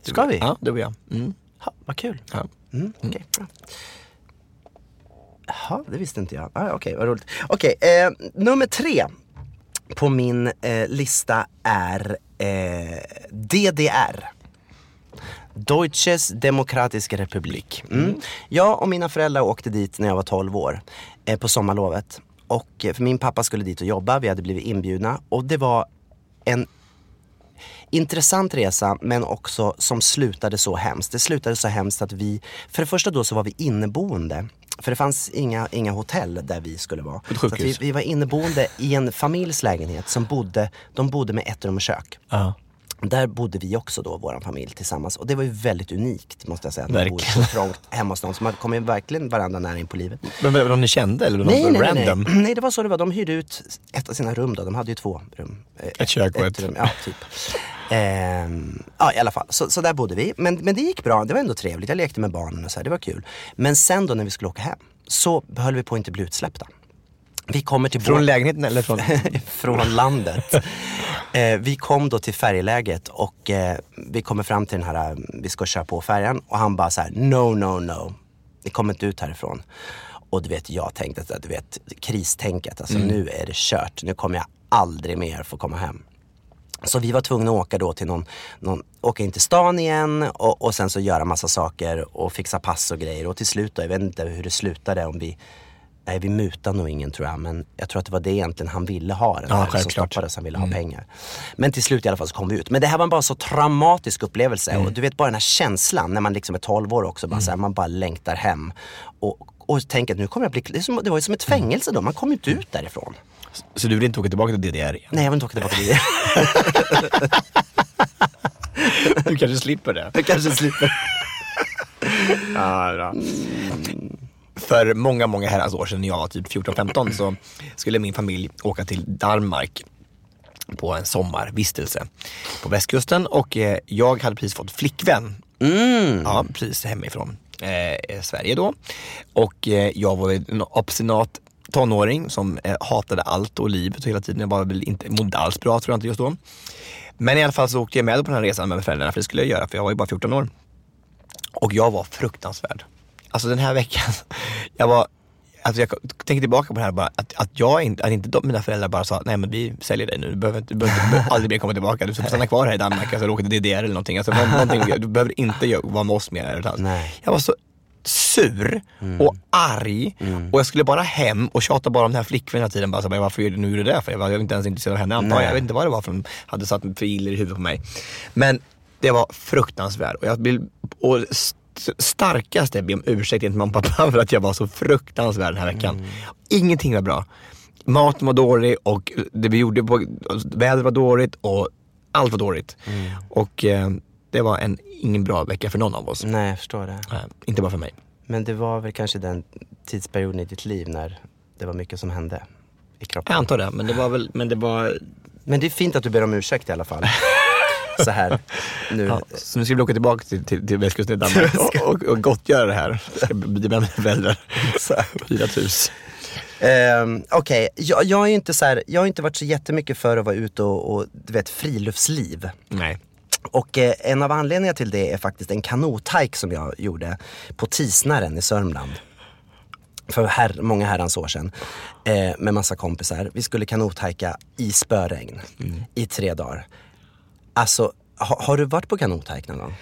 [SPEAKER 1] Ska vi?
[SPEAKER 2] Ja, det och jag. Mm.
[SPEAKER 1] Ha, vad kul.
[SPEAKER 2] Ja.
[SPEAKER 1] Mm, Okej, bra. Jaha, det visste inte jag. Ah, Okej, vad roligt. Okej, eh, nummer tre på min eh, lista är eh, DDR. Deutsches Demokratische Republik. Mm. Jag och mina föräldrar åkte dit när jag var 12 år eh, på sommarlovet. Och, eh, för min pappa skulle dit och jobba, vi hade blivit inbjudna och det var en intressant resa men också som slutade så hemskt. Det slutade så hemskt att vi, för det första då så var vi inneboende. För det fanns inga, inga hotell där vi skulle vara. Så vi, vi var inneboende i en familjs lägenhet som bodde, de bodde med ett rum och kök.
[SPEAKER 2] Ja.
[SPEAKER 1] Där bodde vi också då, vår familj tillsammans. Och det var ju väldigt unikt måste jag säga. Att man bodde så trångt hemma hos någon. Så man kom ju verkligen varandra nära in på livet.
[SPEAKER 2] Men var det någon ni kände eller någon
[SPEAKER 1] Nej, nej, nej,
[SPEAKER 2] random?
[SPEAKER 1] nej. nej, det var så det var. De hyrde ut ett av sina rum då. De hade ju två rum. Eh,
[SPEAKER 2] Ett kök och ett-
[SPEAKER 1] rum. Ja, typ. Ehm, ja, i alla fall. Så, så där bodde vi. Men, men det gick bra. Det var ändå trevligt. Jag lekte med barnen och så här. Det var kul. Men sen då när vi skulle åka hem så höll vi på att inte bli utsläppta. Vi kommer till
[SPEAKER 2] Från lägenheten eller från...
[SPEAKER 1] från landet. Eh, vi kom då till färjeläget och eh, vi kommer fram till den här, eh, vi ska köra på färjan och han bara så här: no, no, no. Ni kommer inte ut härifrån. Och du vet, jag tänkte att du vet, kristänket, alltså nu är det kört. Nu kommer jag aldrig mer få komma hem. Så vi var tvungna att åka då till någon, någon åka in till stan igen och, och sen så göra massa saker och fixa pass och grejer. Och till slut då, jag vet inte hur det slutade om vi Nej, vi mutade nog ingen tror jag, men jag tror att det var det egentligen han ville ha. Den
[SPEAKER 2] Ja,
[SPEAKER 1] här, som stoppades, han ville ha pengar. Men till slut i alla fall så kom vi ut. Men det här var bara så traumatisk upplevelse. Och du vet bara den här känslan när man liksom är 12 år också, bara så här, man bara längtar hem. Och, och tänker att nu kommer jag bli, det, som, det var ju som ett fängelse då, man kom ju inte ut därifrån.
[SPEAKER 2] Så du vill inte åka tillbaka till DDR igen?
[SPEAKER 1] Nej, jag vill inte åka tillbaka till det.
[SPEAKER 2] Du kanske slipper det?
[SPEAKER 1] Jag kanske slipper.
[SPEAKER 2] Ja, bra. För många, många herrans år sedan när jag var typ 14-15 så skulle min familj åka till Danmark på en sommarvistelse på västkusten och eh, jag hade precis fått flickvän. Ja, precis hemifrån eh, Sverige då. Och eh, jag var en obstinat tonåring som eh, hatade allt och livet hela tiden. Jag var väl inte, mådde alls bra tror jag inte just då. Men i alla fall så åkte jag med på den här resan med föräldrarna för det skulle jag göra för jag var ju bara 14 år. Och jag var fruktansvärd. Alltså den här veckan, jag var, alltså jag tänker tillbaka på det här bara, att, att jag inte, att inte de, mina föräldrar bara sa, nej men vi säljer dig nu, du behöver, inte, du behöver, inte- du behöver aldrig mer komma tillbaka, du får stanna kvar här i Danmark, alltså åka till DDR eller någonting. Alltså, nå- någonting du behöver inte vara med oss mer. överhuvudtaget.
[SPEAKER 1] Nej.
[SPEAKER 2] Jag var så sur och arg och jag skulle bara hem och tjata bara om den här flickvännen hela tiden. Bara, så, varför gör du nu det där för? Jag var, jag var inte ens intresserad av henne antar jag. Jag vet inte vad det var för de hade satt filer i huvudet på mig. Men det var fruktansvärt och jag vill, och st- starkaste be om ursäkt till mamma och pappa för att jag var så fruktansvärd den här veckan. Ingenting var bra. Maten var dålig och det vi gjorde på, vädret var dåligt och allt var dåligt. Och eh, det var en, ingen bra vecka för någon av oss.
[SPEAKER 1] Nej, jag förstår det.
[SPEAKER 2] Nej, inte bara för mig.
[SPEAKER 1] Men det var väl kanske den tidsperioden i ditt liv när det var mycket som hände i kroppen.
[SPEAKER 2] Jag antar det, men det var väl, men det var,
[SPEAKER 1] Men det är fint att du ber om ursäkt i alla fall. Så här nu.
[SPEAKER 2] ja, så nu ska vi åka tillbaka till, till, till västkusten i Danmark och, och, och gottgöra det här. Ska bli med mina föräldrar. Hyra ett hus.
[SPEAKER 1] Ehm, Okej, jag, jag, är ju inte så här, jag har inte varit så jättemycket för att vara ute och, och du vet, friluftsliv.
[SPEAKER 2] Nej.
[SPEAKER 1] Och eh, en av anledningarna till det är faktiskt en kanothajk som jag gjorde på Tisnaren i Sörmland. För her, många herrans år sedan. Eh, med massa kompisar. Vi skulle kanothajka i spöregn i tre dagar. Alltså, har, har du varit på kanothajk någon gång?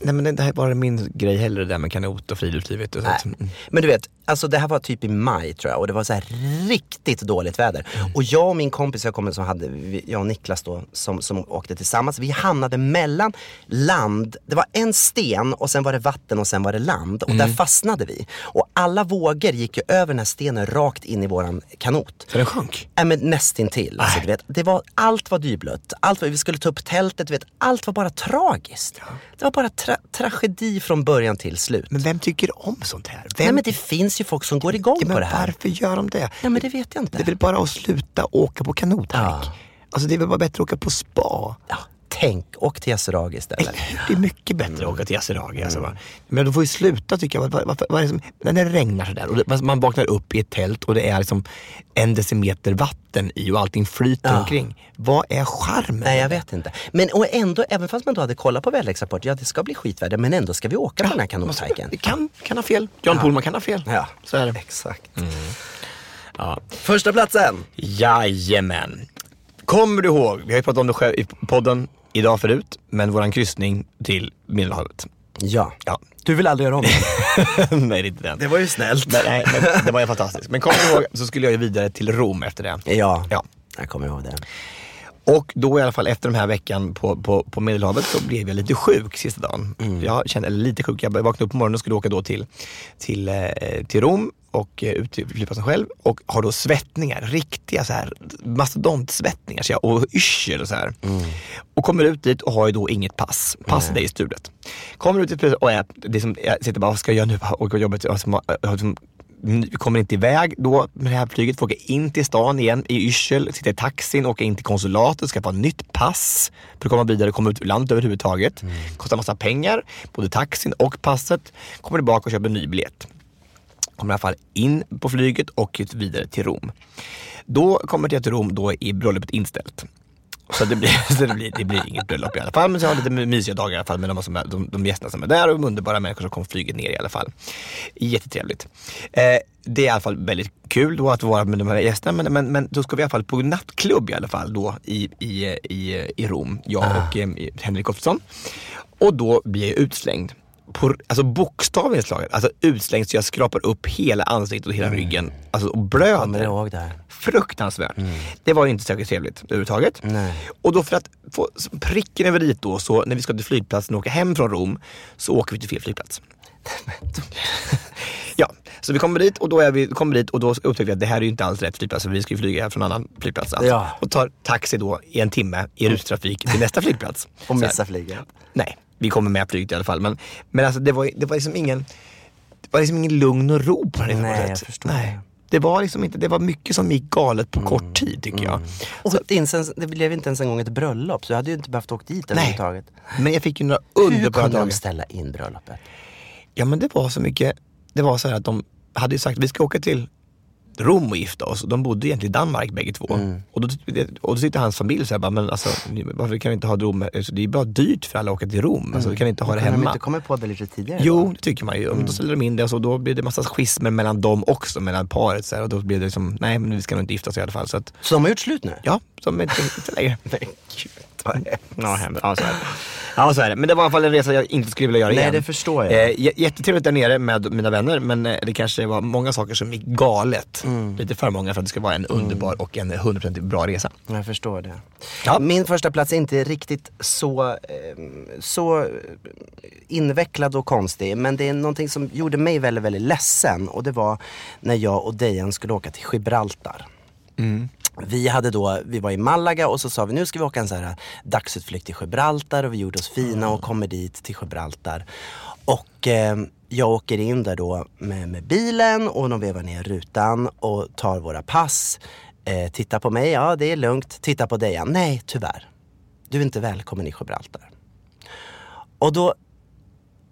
[SPEAKER 2] Nej men det, här är bara min grej heller det där med kanot och friluftslivet. Och sånt.
[SPEAKER 1] Nej. Men du vet, alltså det här var typ i maj tror jag och det var så här riktigt dåligt väder. Och jag och min kompis jag, kommer, som hade, jag och Niklas då, som, som åkte tillsammans, vi hamnade mellan land, det var en sten och sen var det vatten och sen var det land och där fastnade vi. Och alla vågor gick ju över den här stenen rakt in i våran kanot.
[SPEAKER 2] Så den sjönk?
[SPEAKER 1] Nej men nästintill. Alltså, du vet, det var, allt var dyblött. Allt var, vi skulle ta upp tältet, du vet, allt var bara tragiskt. Det var bara tra- tragedi från början till slut.
[SPEAKER 2] Men vem tycker om sånt här? Vem,
[SPEAKER 1] Nej men det finns ju folk som går igång
[SPEAKER 2] ja,
[SPEAKER 1] på det här.
[SPEAKER 2] Varför gör de det?
[SPEAKER 1] Ja men det vet jag inte.
[SPEAKER 2] Det är väl bara att sluta åka på kanothajk?
[SPEAKER 1] Ja.
[SPEAKER 2] Alltså det är väl bara bättre att åka på spa?
[SPEAKER 1] Ja, tänk, åk till Yasuragi istället.
[SPEAKER 2] Det är mycket bättre att åka till Yasuragi. Alltså, va? Men de får ju sluta tycker jag. Var, var är det som, när det regnar sådär och det, man vaknar upp i ett tält och det är liksom en decimeter vatten i och allting flyter
[SPEAKER 1] Ja.
[SPEAKER 2] omkring. Vad är charmen?
[SPEAKER 1] Nej jag vet inte. Men och ändå, även fast man då hade kollat på väderleksrapport, ja det ska bli skitväder men ändå ska vi åka på den här kanothajken.
[SPEAKER 2] Det kan, kan ha fel. John Pohlman kan ha fel.
[SPEAKER 1] Ja,
[SPEAKER 2] Så är det.
[SPEAKER 1] exakt.
[SPEAKER 2] Ja.
[SPEAKER 1] Första platsen.
[SPEAKER 2] Jajamän. Kommer du ihåg, vi har ju pratat om det själv i podden idag förut, men våran kryssning till Medelhavet.
[SPEAKER 1] Ja.
[SPEAKER 2] Ja.
[SPEAKER 1] Du vill aldrig göra om det?
[SPEAKER 2] nej, det är inte den.
[SPEAKER 1] Det var ju snällt.
[SPEAKER 2] Men, nej, men det var ju fantastiskt. Men kommer du ihåg så skulle jag ju vidare till Rom efter det.
[SPEAKER 1] Ja,
[SPEAKER 2] Ja.
[SPEAKER 1] jag kommer ihåg det.
[SPEAKER 2] Och då i alla fall efter den här veckan på, på, på Medelhavet så blev jag lite sjuk sista dagen. Jag kände, eller lite sjuk, jag vaknade upp på morgonen och skulle åka då till, till, eh, till Rom och eh, ut till flygplatsen själv och har då svettningar, riktiga så här mastodontsvettningar så jag, och yrsel och så här. Och kommer ut dit och har ju då inget pass. Passet är ju stulet. Kommer ut till och jag, det som, jag sitter bara, vad ska jag göra nu? Och jobbet, vi kommer inte iväg då med det här flyget, får åka in till stan igen i yrsel, sitta i taxin, åka in till konsulatet, skaffa nytt pass för att komma vidare komma ut ur landet överhuvudtaget. Kostar massa pengar, både taxin och passet. Kommer tillbaka och köper en ny biljett kommer i alla fall in på flyget och vidare till Rom. Då kommer jag till Rom, då är bröllopet inställt. Så det blir, så det blir, det blir inget bröllop i alla fall. Men så har jag lite mysiga dagar i alla fall med de, som är, de, de gästerna som är där och de underbara människor som kom flyget ner i alla fall. Jättetrevligt. Eh, det är i alla fall väldigt kul då att vara med de här gästerna men, men, men då ska vi i alla fall på nattklubb i alla fall då i, i, i, i Rom, jag och eh, Henrik Ottosson. Och då blir jag utslängd. På, alltså bokstavligen slaget, alltså utslängd så jag skrapar upp hela ansiktet och hela ryggen. Alltså och blöder.
[SPEAKER 1] Ihåg det.
[SPEAKER 2] Fruktansvärt. Det var inte särskilt trevligt överhuvudtaget.
[SPEAKER 1] Nej.
[SPEAKER 2] Och då för att få pricken över dit då, så när vi ska till flygplatsen och åka hem från Rom, så åker vi till fel flygplats. ja, så vi kommer dit och då, är vi, kommer dit och då upptäcker vi att det här är ju inte alls rätt flygplats, för vi ska ju flyga här från en annan flygplats. Alltså.
[SPEAKER 1] Ja.
[SPEAKER 2] Och tar taxi då i en timme i rutrafik till nästa flygplats.
[SPEAKER 1] Och
[SPEAKER 2] Så här.
[SPEAKER 1] missa flyget.
[SPEAKER 2] Nej, vi kommer med flyget i alla fall. Men, men alltså det var, det var liksom ingen, det var liksom ingen lugn och ro på det
[SPEAKER 1] Nej, jag förstår
[SPEAKER 2] Nej.
[SPEAKER 1] det.
[SPEAKER 2] Var liksom inte, det var mycket som gick galet på kort tid tycker jag.
[SPEAKER 1] Och inte ens, det blev inte ens en gång ett bröllop, så jag hade ju inte behövt åka dit överhuvudtaget.
[SPEAKER 2] Men jag fick ju några
[SPEAKER 1] Hur
[SPEAKER 2] underbara
[SPEAKER 1] kunde de
[SPEAKER 2] dagar.
[SPEAKER 1] ställa in bröllopet?
[SPEAKER 2] Ja men det var så mycket, det var så här att de hade ju sagt vi ska åka till Rom och gifta oss. De bodde egentligen i Danmark bägge två.
[SPEAKER 1] Mm.
[SPEAKER 2] Och, då, och då sitter hans familj här, bara, men alltså, varför kan vi inte ha Rom? Alltså, det är bara dyrt för alla att åka till Rom. Alltså, vi kan inte ha det
[SPEAKER 1] Kunde de
[SPEAKER 2] hemma.
[SPEAKER 1] inte kommit på det lite tidigare?
[SPEAKER 2] Jo,
[SPEAKER 1] då?
[SPEAKER 2] det tycker man ju.
[SPEAKER 1] Mm.
[SPEAKER 2] Och Då ställer de in det och så då blir det massa schismer mellan dem också, mellan paret. Så här, och då blir det liksom, nej men vi ska nog inte gifta oss i alla fall. Så att,
[SPEAKER 1] Så de har gjort slut nu?
[SPEAKER 2] ja, som inte, inte längre. Ja, hemskt. ja, så är det. Ja, så är det. Men det var i alla fall en resa jag inte skulle vilja göra
[SPEAKER 1] Nej,
[SPEAKER 2] igen.
[SPEAKER 1] det förstår jag.
[SPEAKER 2] Eh, j- jättetrevligt där nere med mina vänner, men eh, det kanske var många saker som gick galet.
[SPEAKER 1] Mm.
[SPEAKER 2] Lite för många för att det ska vara en underbar och en 100% bra resa.
[SPEAKER 1] Jag förstår det.
[SPEAKER 2] Ja.
[SPEAKER 1] Min första plats är inte riktigt så, eh, så invecklad och konstig. Men det är någonting som gjorde mig väldigt, väldigt ledsen. Och det var när jag och Dejan skulle åka till Gibraltar. Vi, hade då, vi var i Malaga och så sa vi nu ska vi åka en så här dagsutflykt till Gibraltar och vi gjorde oss fina och kommer dit till Gibraltar. Och eh, jag åker in där då med, med bilen och de vevar ner rutan och tar våra pass. Eh, titta på mig, ja det är lugnt. Titta på dig, ja. nej tyvärr. Du är inte välkommen i Gibraltar. Och då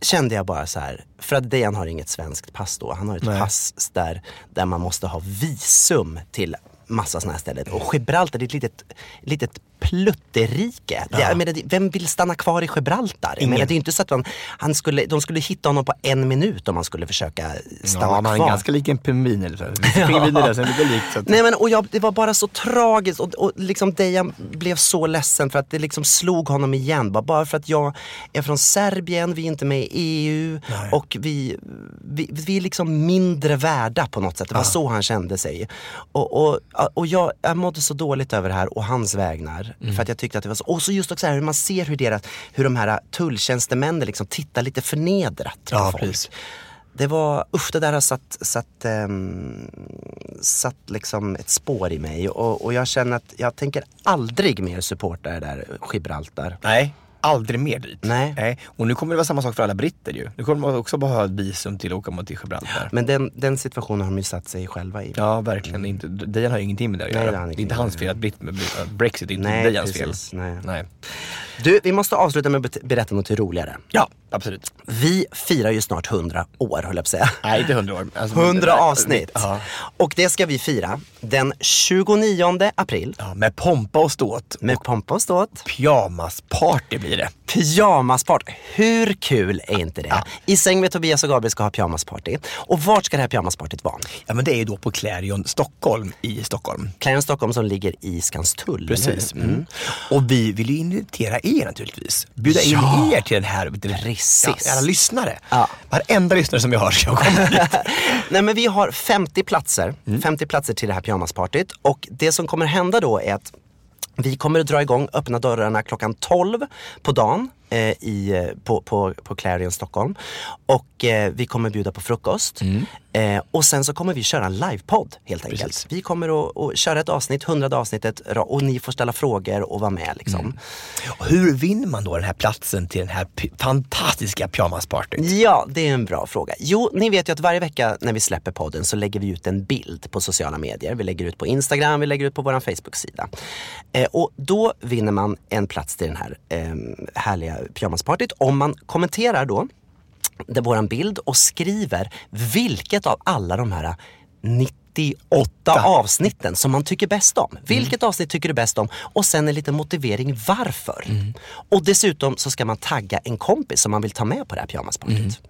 [SPEAKER 1] kände jag bara så här, för att Dejan har inget svenskt pass då. Han har ett
[SPEAKER 2] Nej.
[SPEAKER 1] pass där, där man måste ha visum till massa sådana här ställen. Och Gibraltar det är ett litet, litet plutterike. Det, jag menar, vem vill stanna kvar i Gibraltar? Jag
[SPEAKER 2] Ingen.
[SPEAKER 1] menar, det är inte så att man, han skulle, de skulle hitta honom på en minut om man skulle försöka stanna
[SPEAKER 2] ja, är
[SPEAKER 1] kvar.
[SPEAKER 2] ganska lik en pingvin eller så. här. Lite pingviner där, sen lite likt. Så att,
[SPEAKER 1] Nej men och jag, det var bara så tragiskt och, och liksom Dejan blev så ledsen för att det liksom slog honom igen. Bara, bara för att jag är från Serbien, vi är inte med i EU och vi, vi, vi är liksom mindre värda på något sätt. Det var så han kände sig. Och, och, och jag, jag mådde så dåligt över det här och hans vägnar. För att jag tyckte att det var så. Och så just också här, hur man ser hur, deras, hur de här tulltjänstemännen liksom tittar lite förnedrat på
[SPEAKER 2] Ja,
[SPEAKER 1] folk.
[SPEAKER 2] precis.
[SPEAKER 1] Det var, usch det där har satt, satt, ehm, satt liksom ett spår i mig och, och jag känner att jag tänker aldrig mer supporta det där Gibraltar.
[SPEAKER 2] nej, aldrig mer dit.
[SPEAKER 1] Nej.
[SPEAKER 2] Och nu kommer det vara samma sak för alla britter ju. Nu kommer man också behöva ett visum till att åka mot till Gibraltar.
[SPEAKER 1] Men den, den situationen har de ju satt sig själva i.
[SPEAKER 2] Ja, verkligen inte. Dejan har ju ingenting med det att
[SPEAKER 1] Nej,
[SPEAKER 2] göra.
[SPEAKER 1] det har han
[SPEAKER 2] det är
[SPEAKER 1] inte
[SPEAKER 2] hans
[SPEAKER 1] det.
[SPEAKER 2] fel att Brit- Brexit är inte
[SPEAKER 1] Nej,
[SPEAKER 2] Dejans fel.
[SPEAKER 1] Nej.
[SPEAKER 2] Nej.
[SPEAKER 1] Du, vi måste avsluta med att berätta något roligare.
[SPEAKER 2] Ja, absolut.
[SPEAKER 1] Vi firar ju snart 100 år, höll jag på att säga.
[SPEAKER 2] Nej, inte hundra år. Alltså,
[SPEAKER 1] 100 avsnitt.
[SPEAKER 2] Ja.
[SPEAKER 1] Och det ska vi fira den 29 april
[SPEAKER 2] ja, med pompa och ståt.
[SPEAKER 1] med pompa och ståt.
[SPEAKER 2] Pyjamasparty blir det.
[SPEAKER 1] Pyjamaspart. Hur kul är inte det? I säng med Tobias och Gabriel ska ha pyjamasparty. Och vart ska det här pyjamaspartyt vara?
[SPEAKER 2] Ja, men det är ju då på Clarion Stockholm i Stockholm.
[SPEAKER 1] Clarion Stockholm som ligger i Skanstull.
[SPEAKER 2] Precis. Mm. Och vi vill ju invitera er naturligtvis. Bjuda in
[SPEAKER 1] Ja.
[SPEAKER 2] er till den här. Till,
[SPEAKER 1] Precis.
[SPEAKER 2] Alla lyssnare.
[SPEAKER 1] Ja.
[SPEAKER 2] Varenda lyssnare som jag har ska komma dit.
[SPEAKER 1] Nej men vi har 50 platser.
[SPEAKER 2] Mm.
[SPEAKER 1] 50 platser till det här pyjamaspartyt. Och det som kommer hända då är att Vi kommer att dra igång öppna dörrarna klockan 12 på dagen i, eh, på, på, på Clarion Stockholm. Och eh, vi kommer bjuda på frukost. Eh, och sen så kommer vi köra en livepodd helt enkelt.
[SPEAKER 2] Precis.
[SPEAKER 1] Vi kommer att, att köra ett avsnitt, hundrade avsnittet och ni får ställa frågor och vara med liksom.
[SPEAKER 2] Och hur vinner man då den här platsen till den här fantastiska pyjamaspartyt?
[SPEAKER 1] Ja, det är en bra fråga. Jo, ni vet ju att varje vecka när vi släpper podden så lägger vi ut en bild på sociala medier. Vi lägger ut på Instagram, vi lägger ut på vår Facebook-sida. Eh, och då vinner man en plats till den här eh, härliga pyjamaspartyt om man kommenterar då det våran bild och skriver vilket av alla de här 98 avsnitten som man tycker bäst om. Vilket avsnitt tycker du bäst om? Och sen en liten motivering varför. Och dessutom så ska man tagga en kompis som man vill ta med på det här pyjamaspartyt.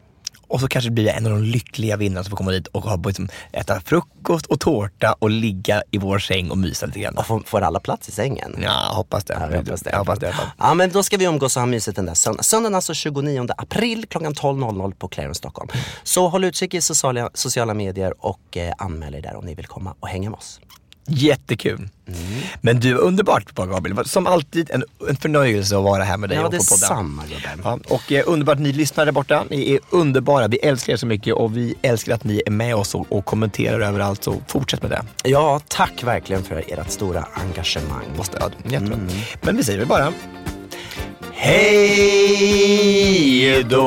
[SPEAKER 2] Och så kanske blir en av de lyckliga vinnarna som får komma dit och ha, liksom, äta frukost och tårta och ligga i vår säng och mysa lite grann.
[SPEAKER 1] Och får, får alla plats i sängen?
[SPEAKER 2] Ja, hoppas det.
[SPEAKER 1] Ja, jag hoppas det.
[SPEAKER 2] Jag hoppas det.
[SPEAKER 1] Ja men då ska vi umgås och ha mysigt den där söndagen. Söndagen alltså 29 april klockan 12.00 på Clarion Stockholm. Så håll utkik i sociala, sociala medier och eh, anmäl er där om ni vill komma och hänga med oss.
[SPEAKER 2] Jättekul. Men du, underbart Gabriel. Som alltid en, en förnöjelse att vara här med dig
[SPEAKER 1] Ja,
[SPEAKER 2] och få podda.
[SPEAKER 1] detsamma gubben.
[SPEAKER 2] Ja, och eh, underbart ni lyssnar där borta. Ni är underbara. Vi älskar er så mycket och vi älskar att ni är med oss och, och kommenterar överallt. Så fortsätt med det.
[SPEAKER 1] Ja, tack verkligen för ert stora engagemang
[SPEAKER 2] Och stöd. Jättebra. Men vi säger väl bara Hej då!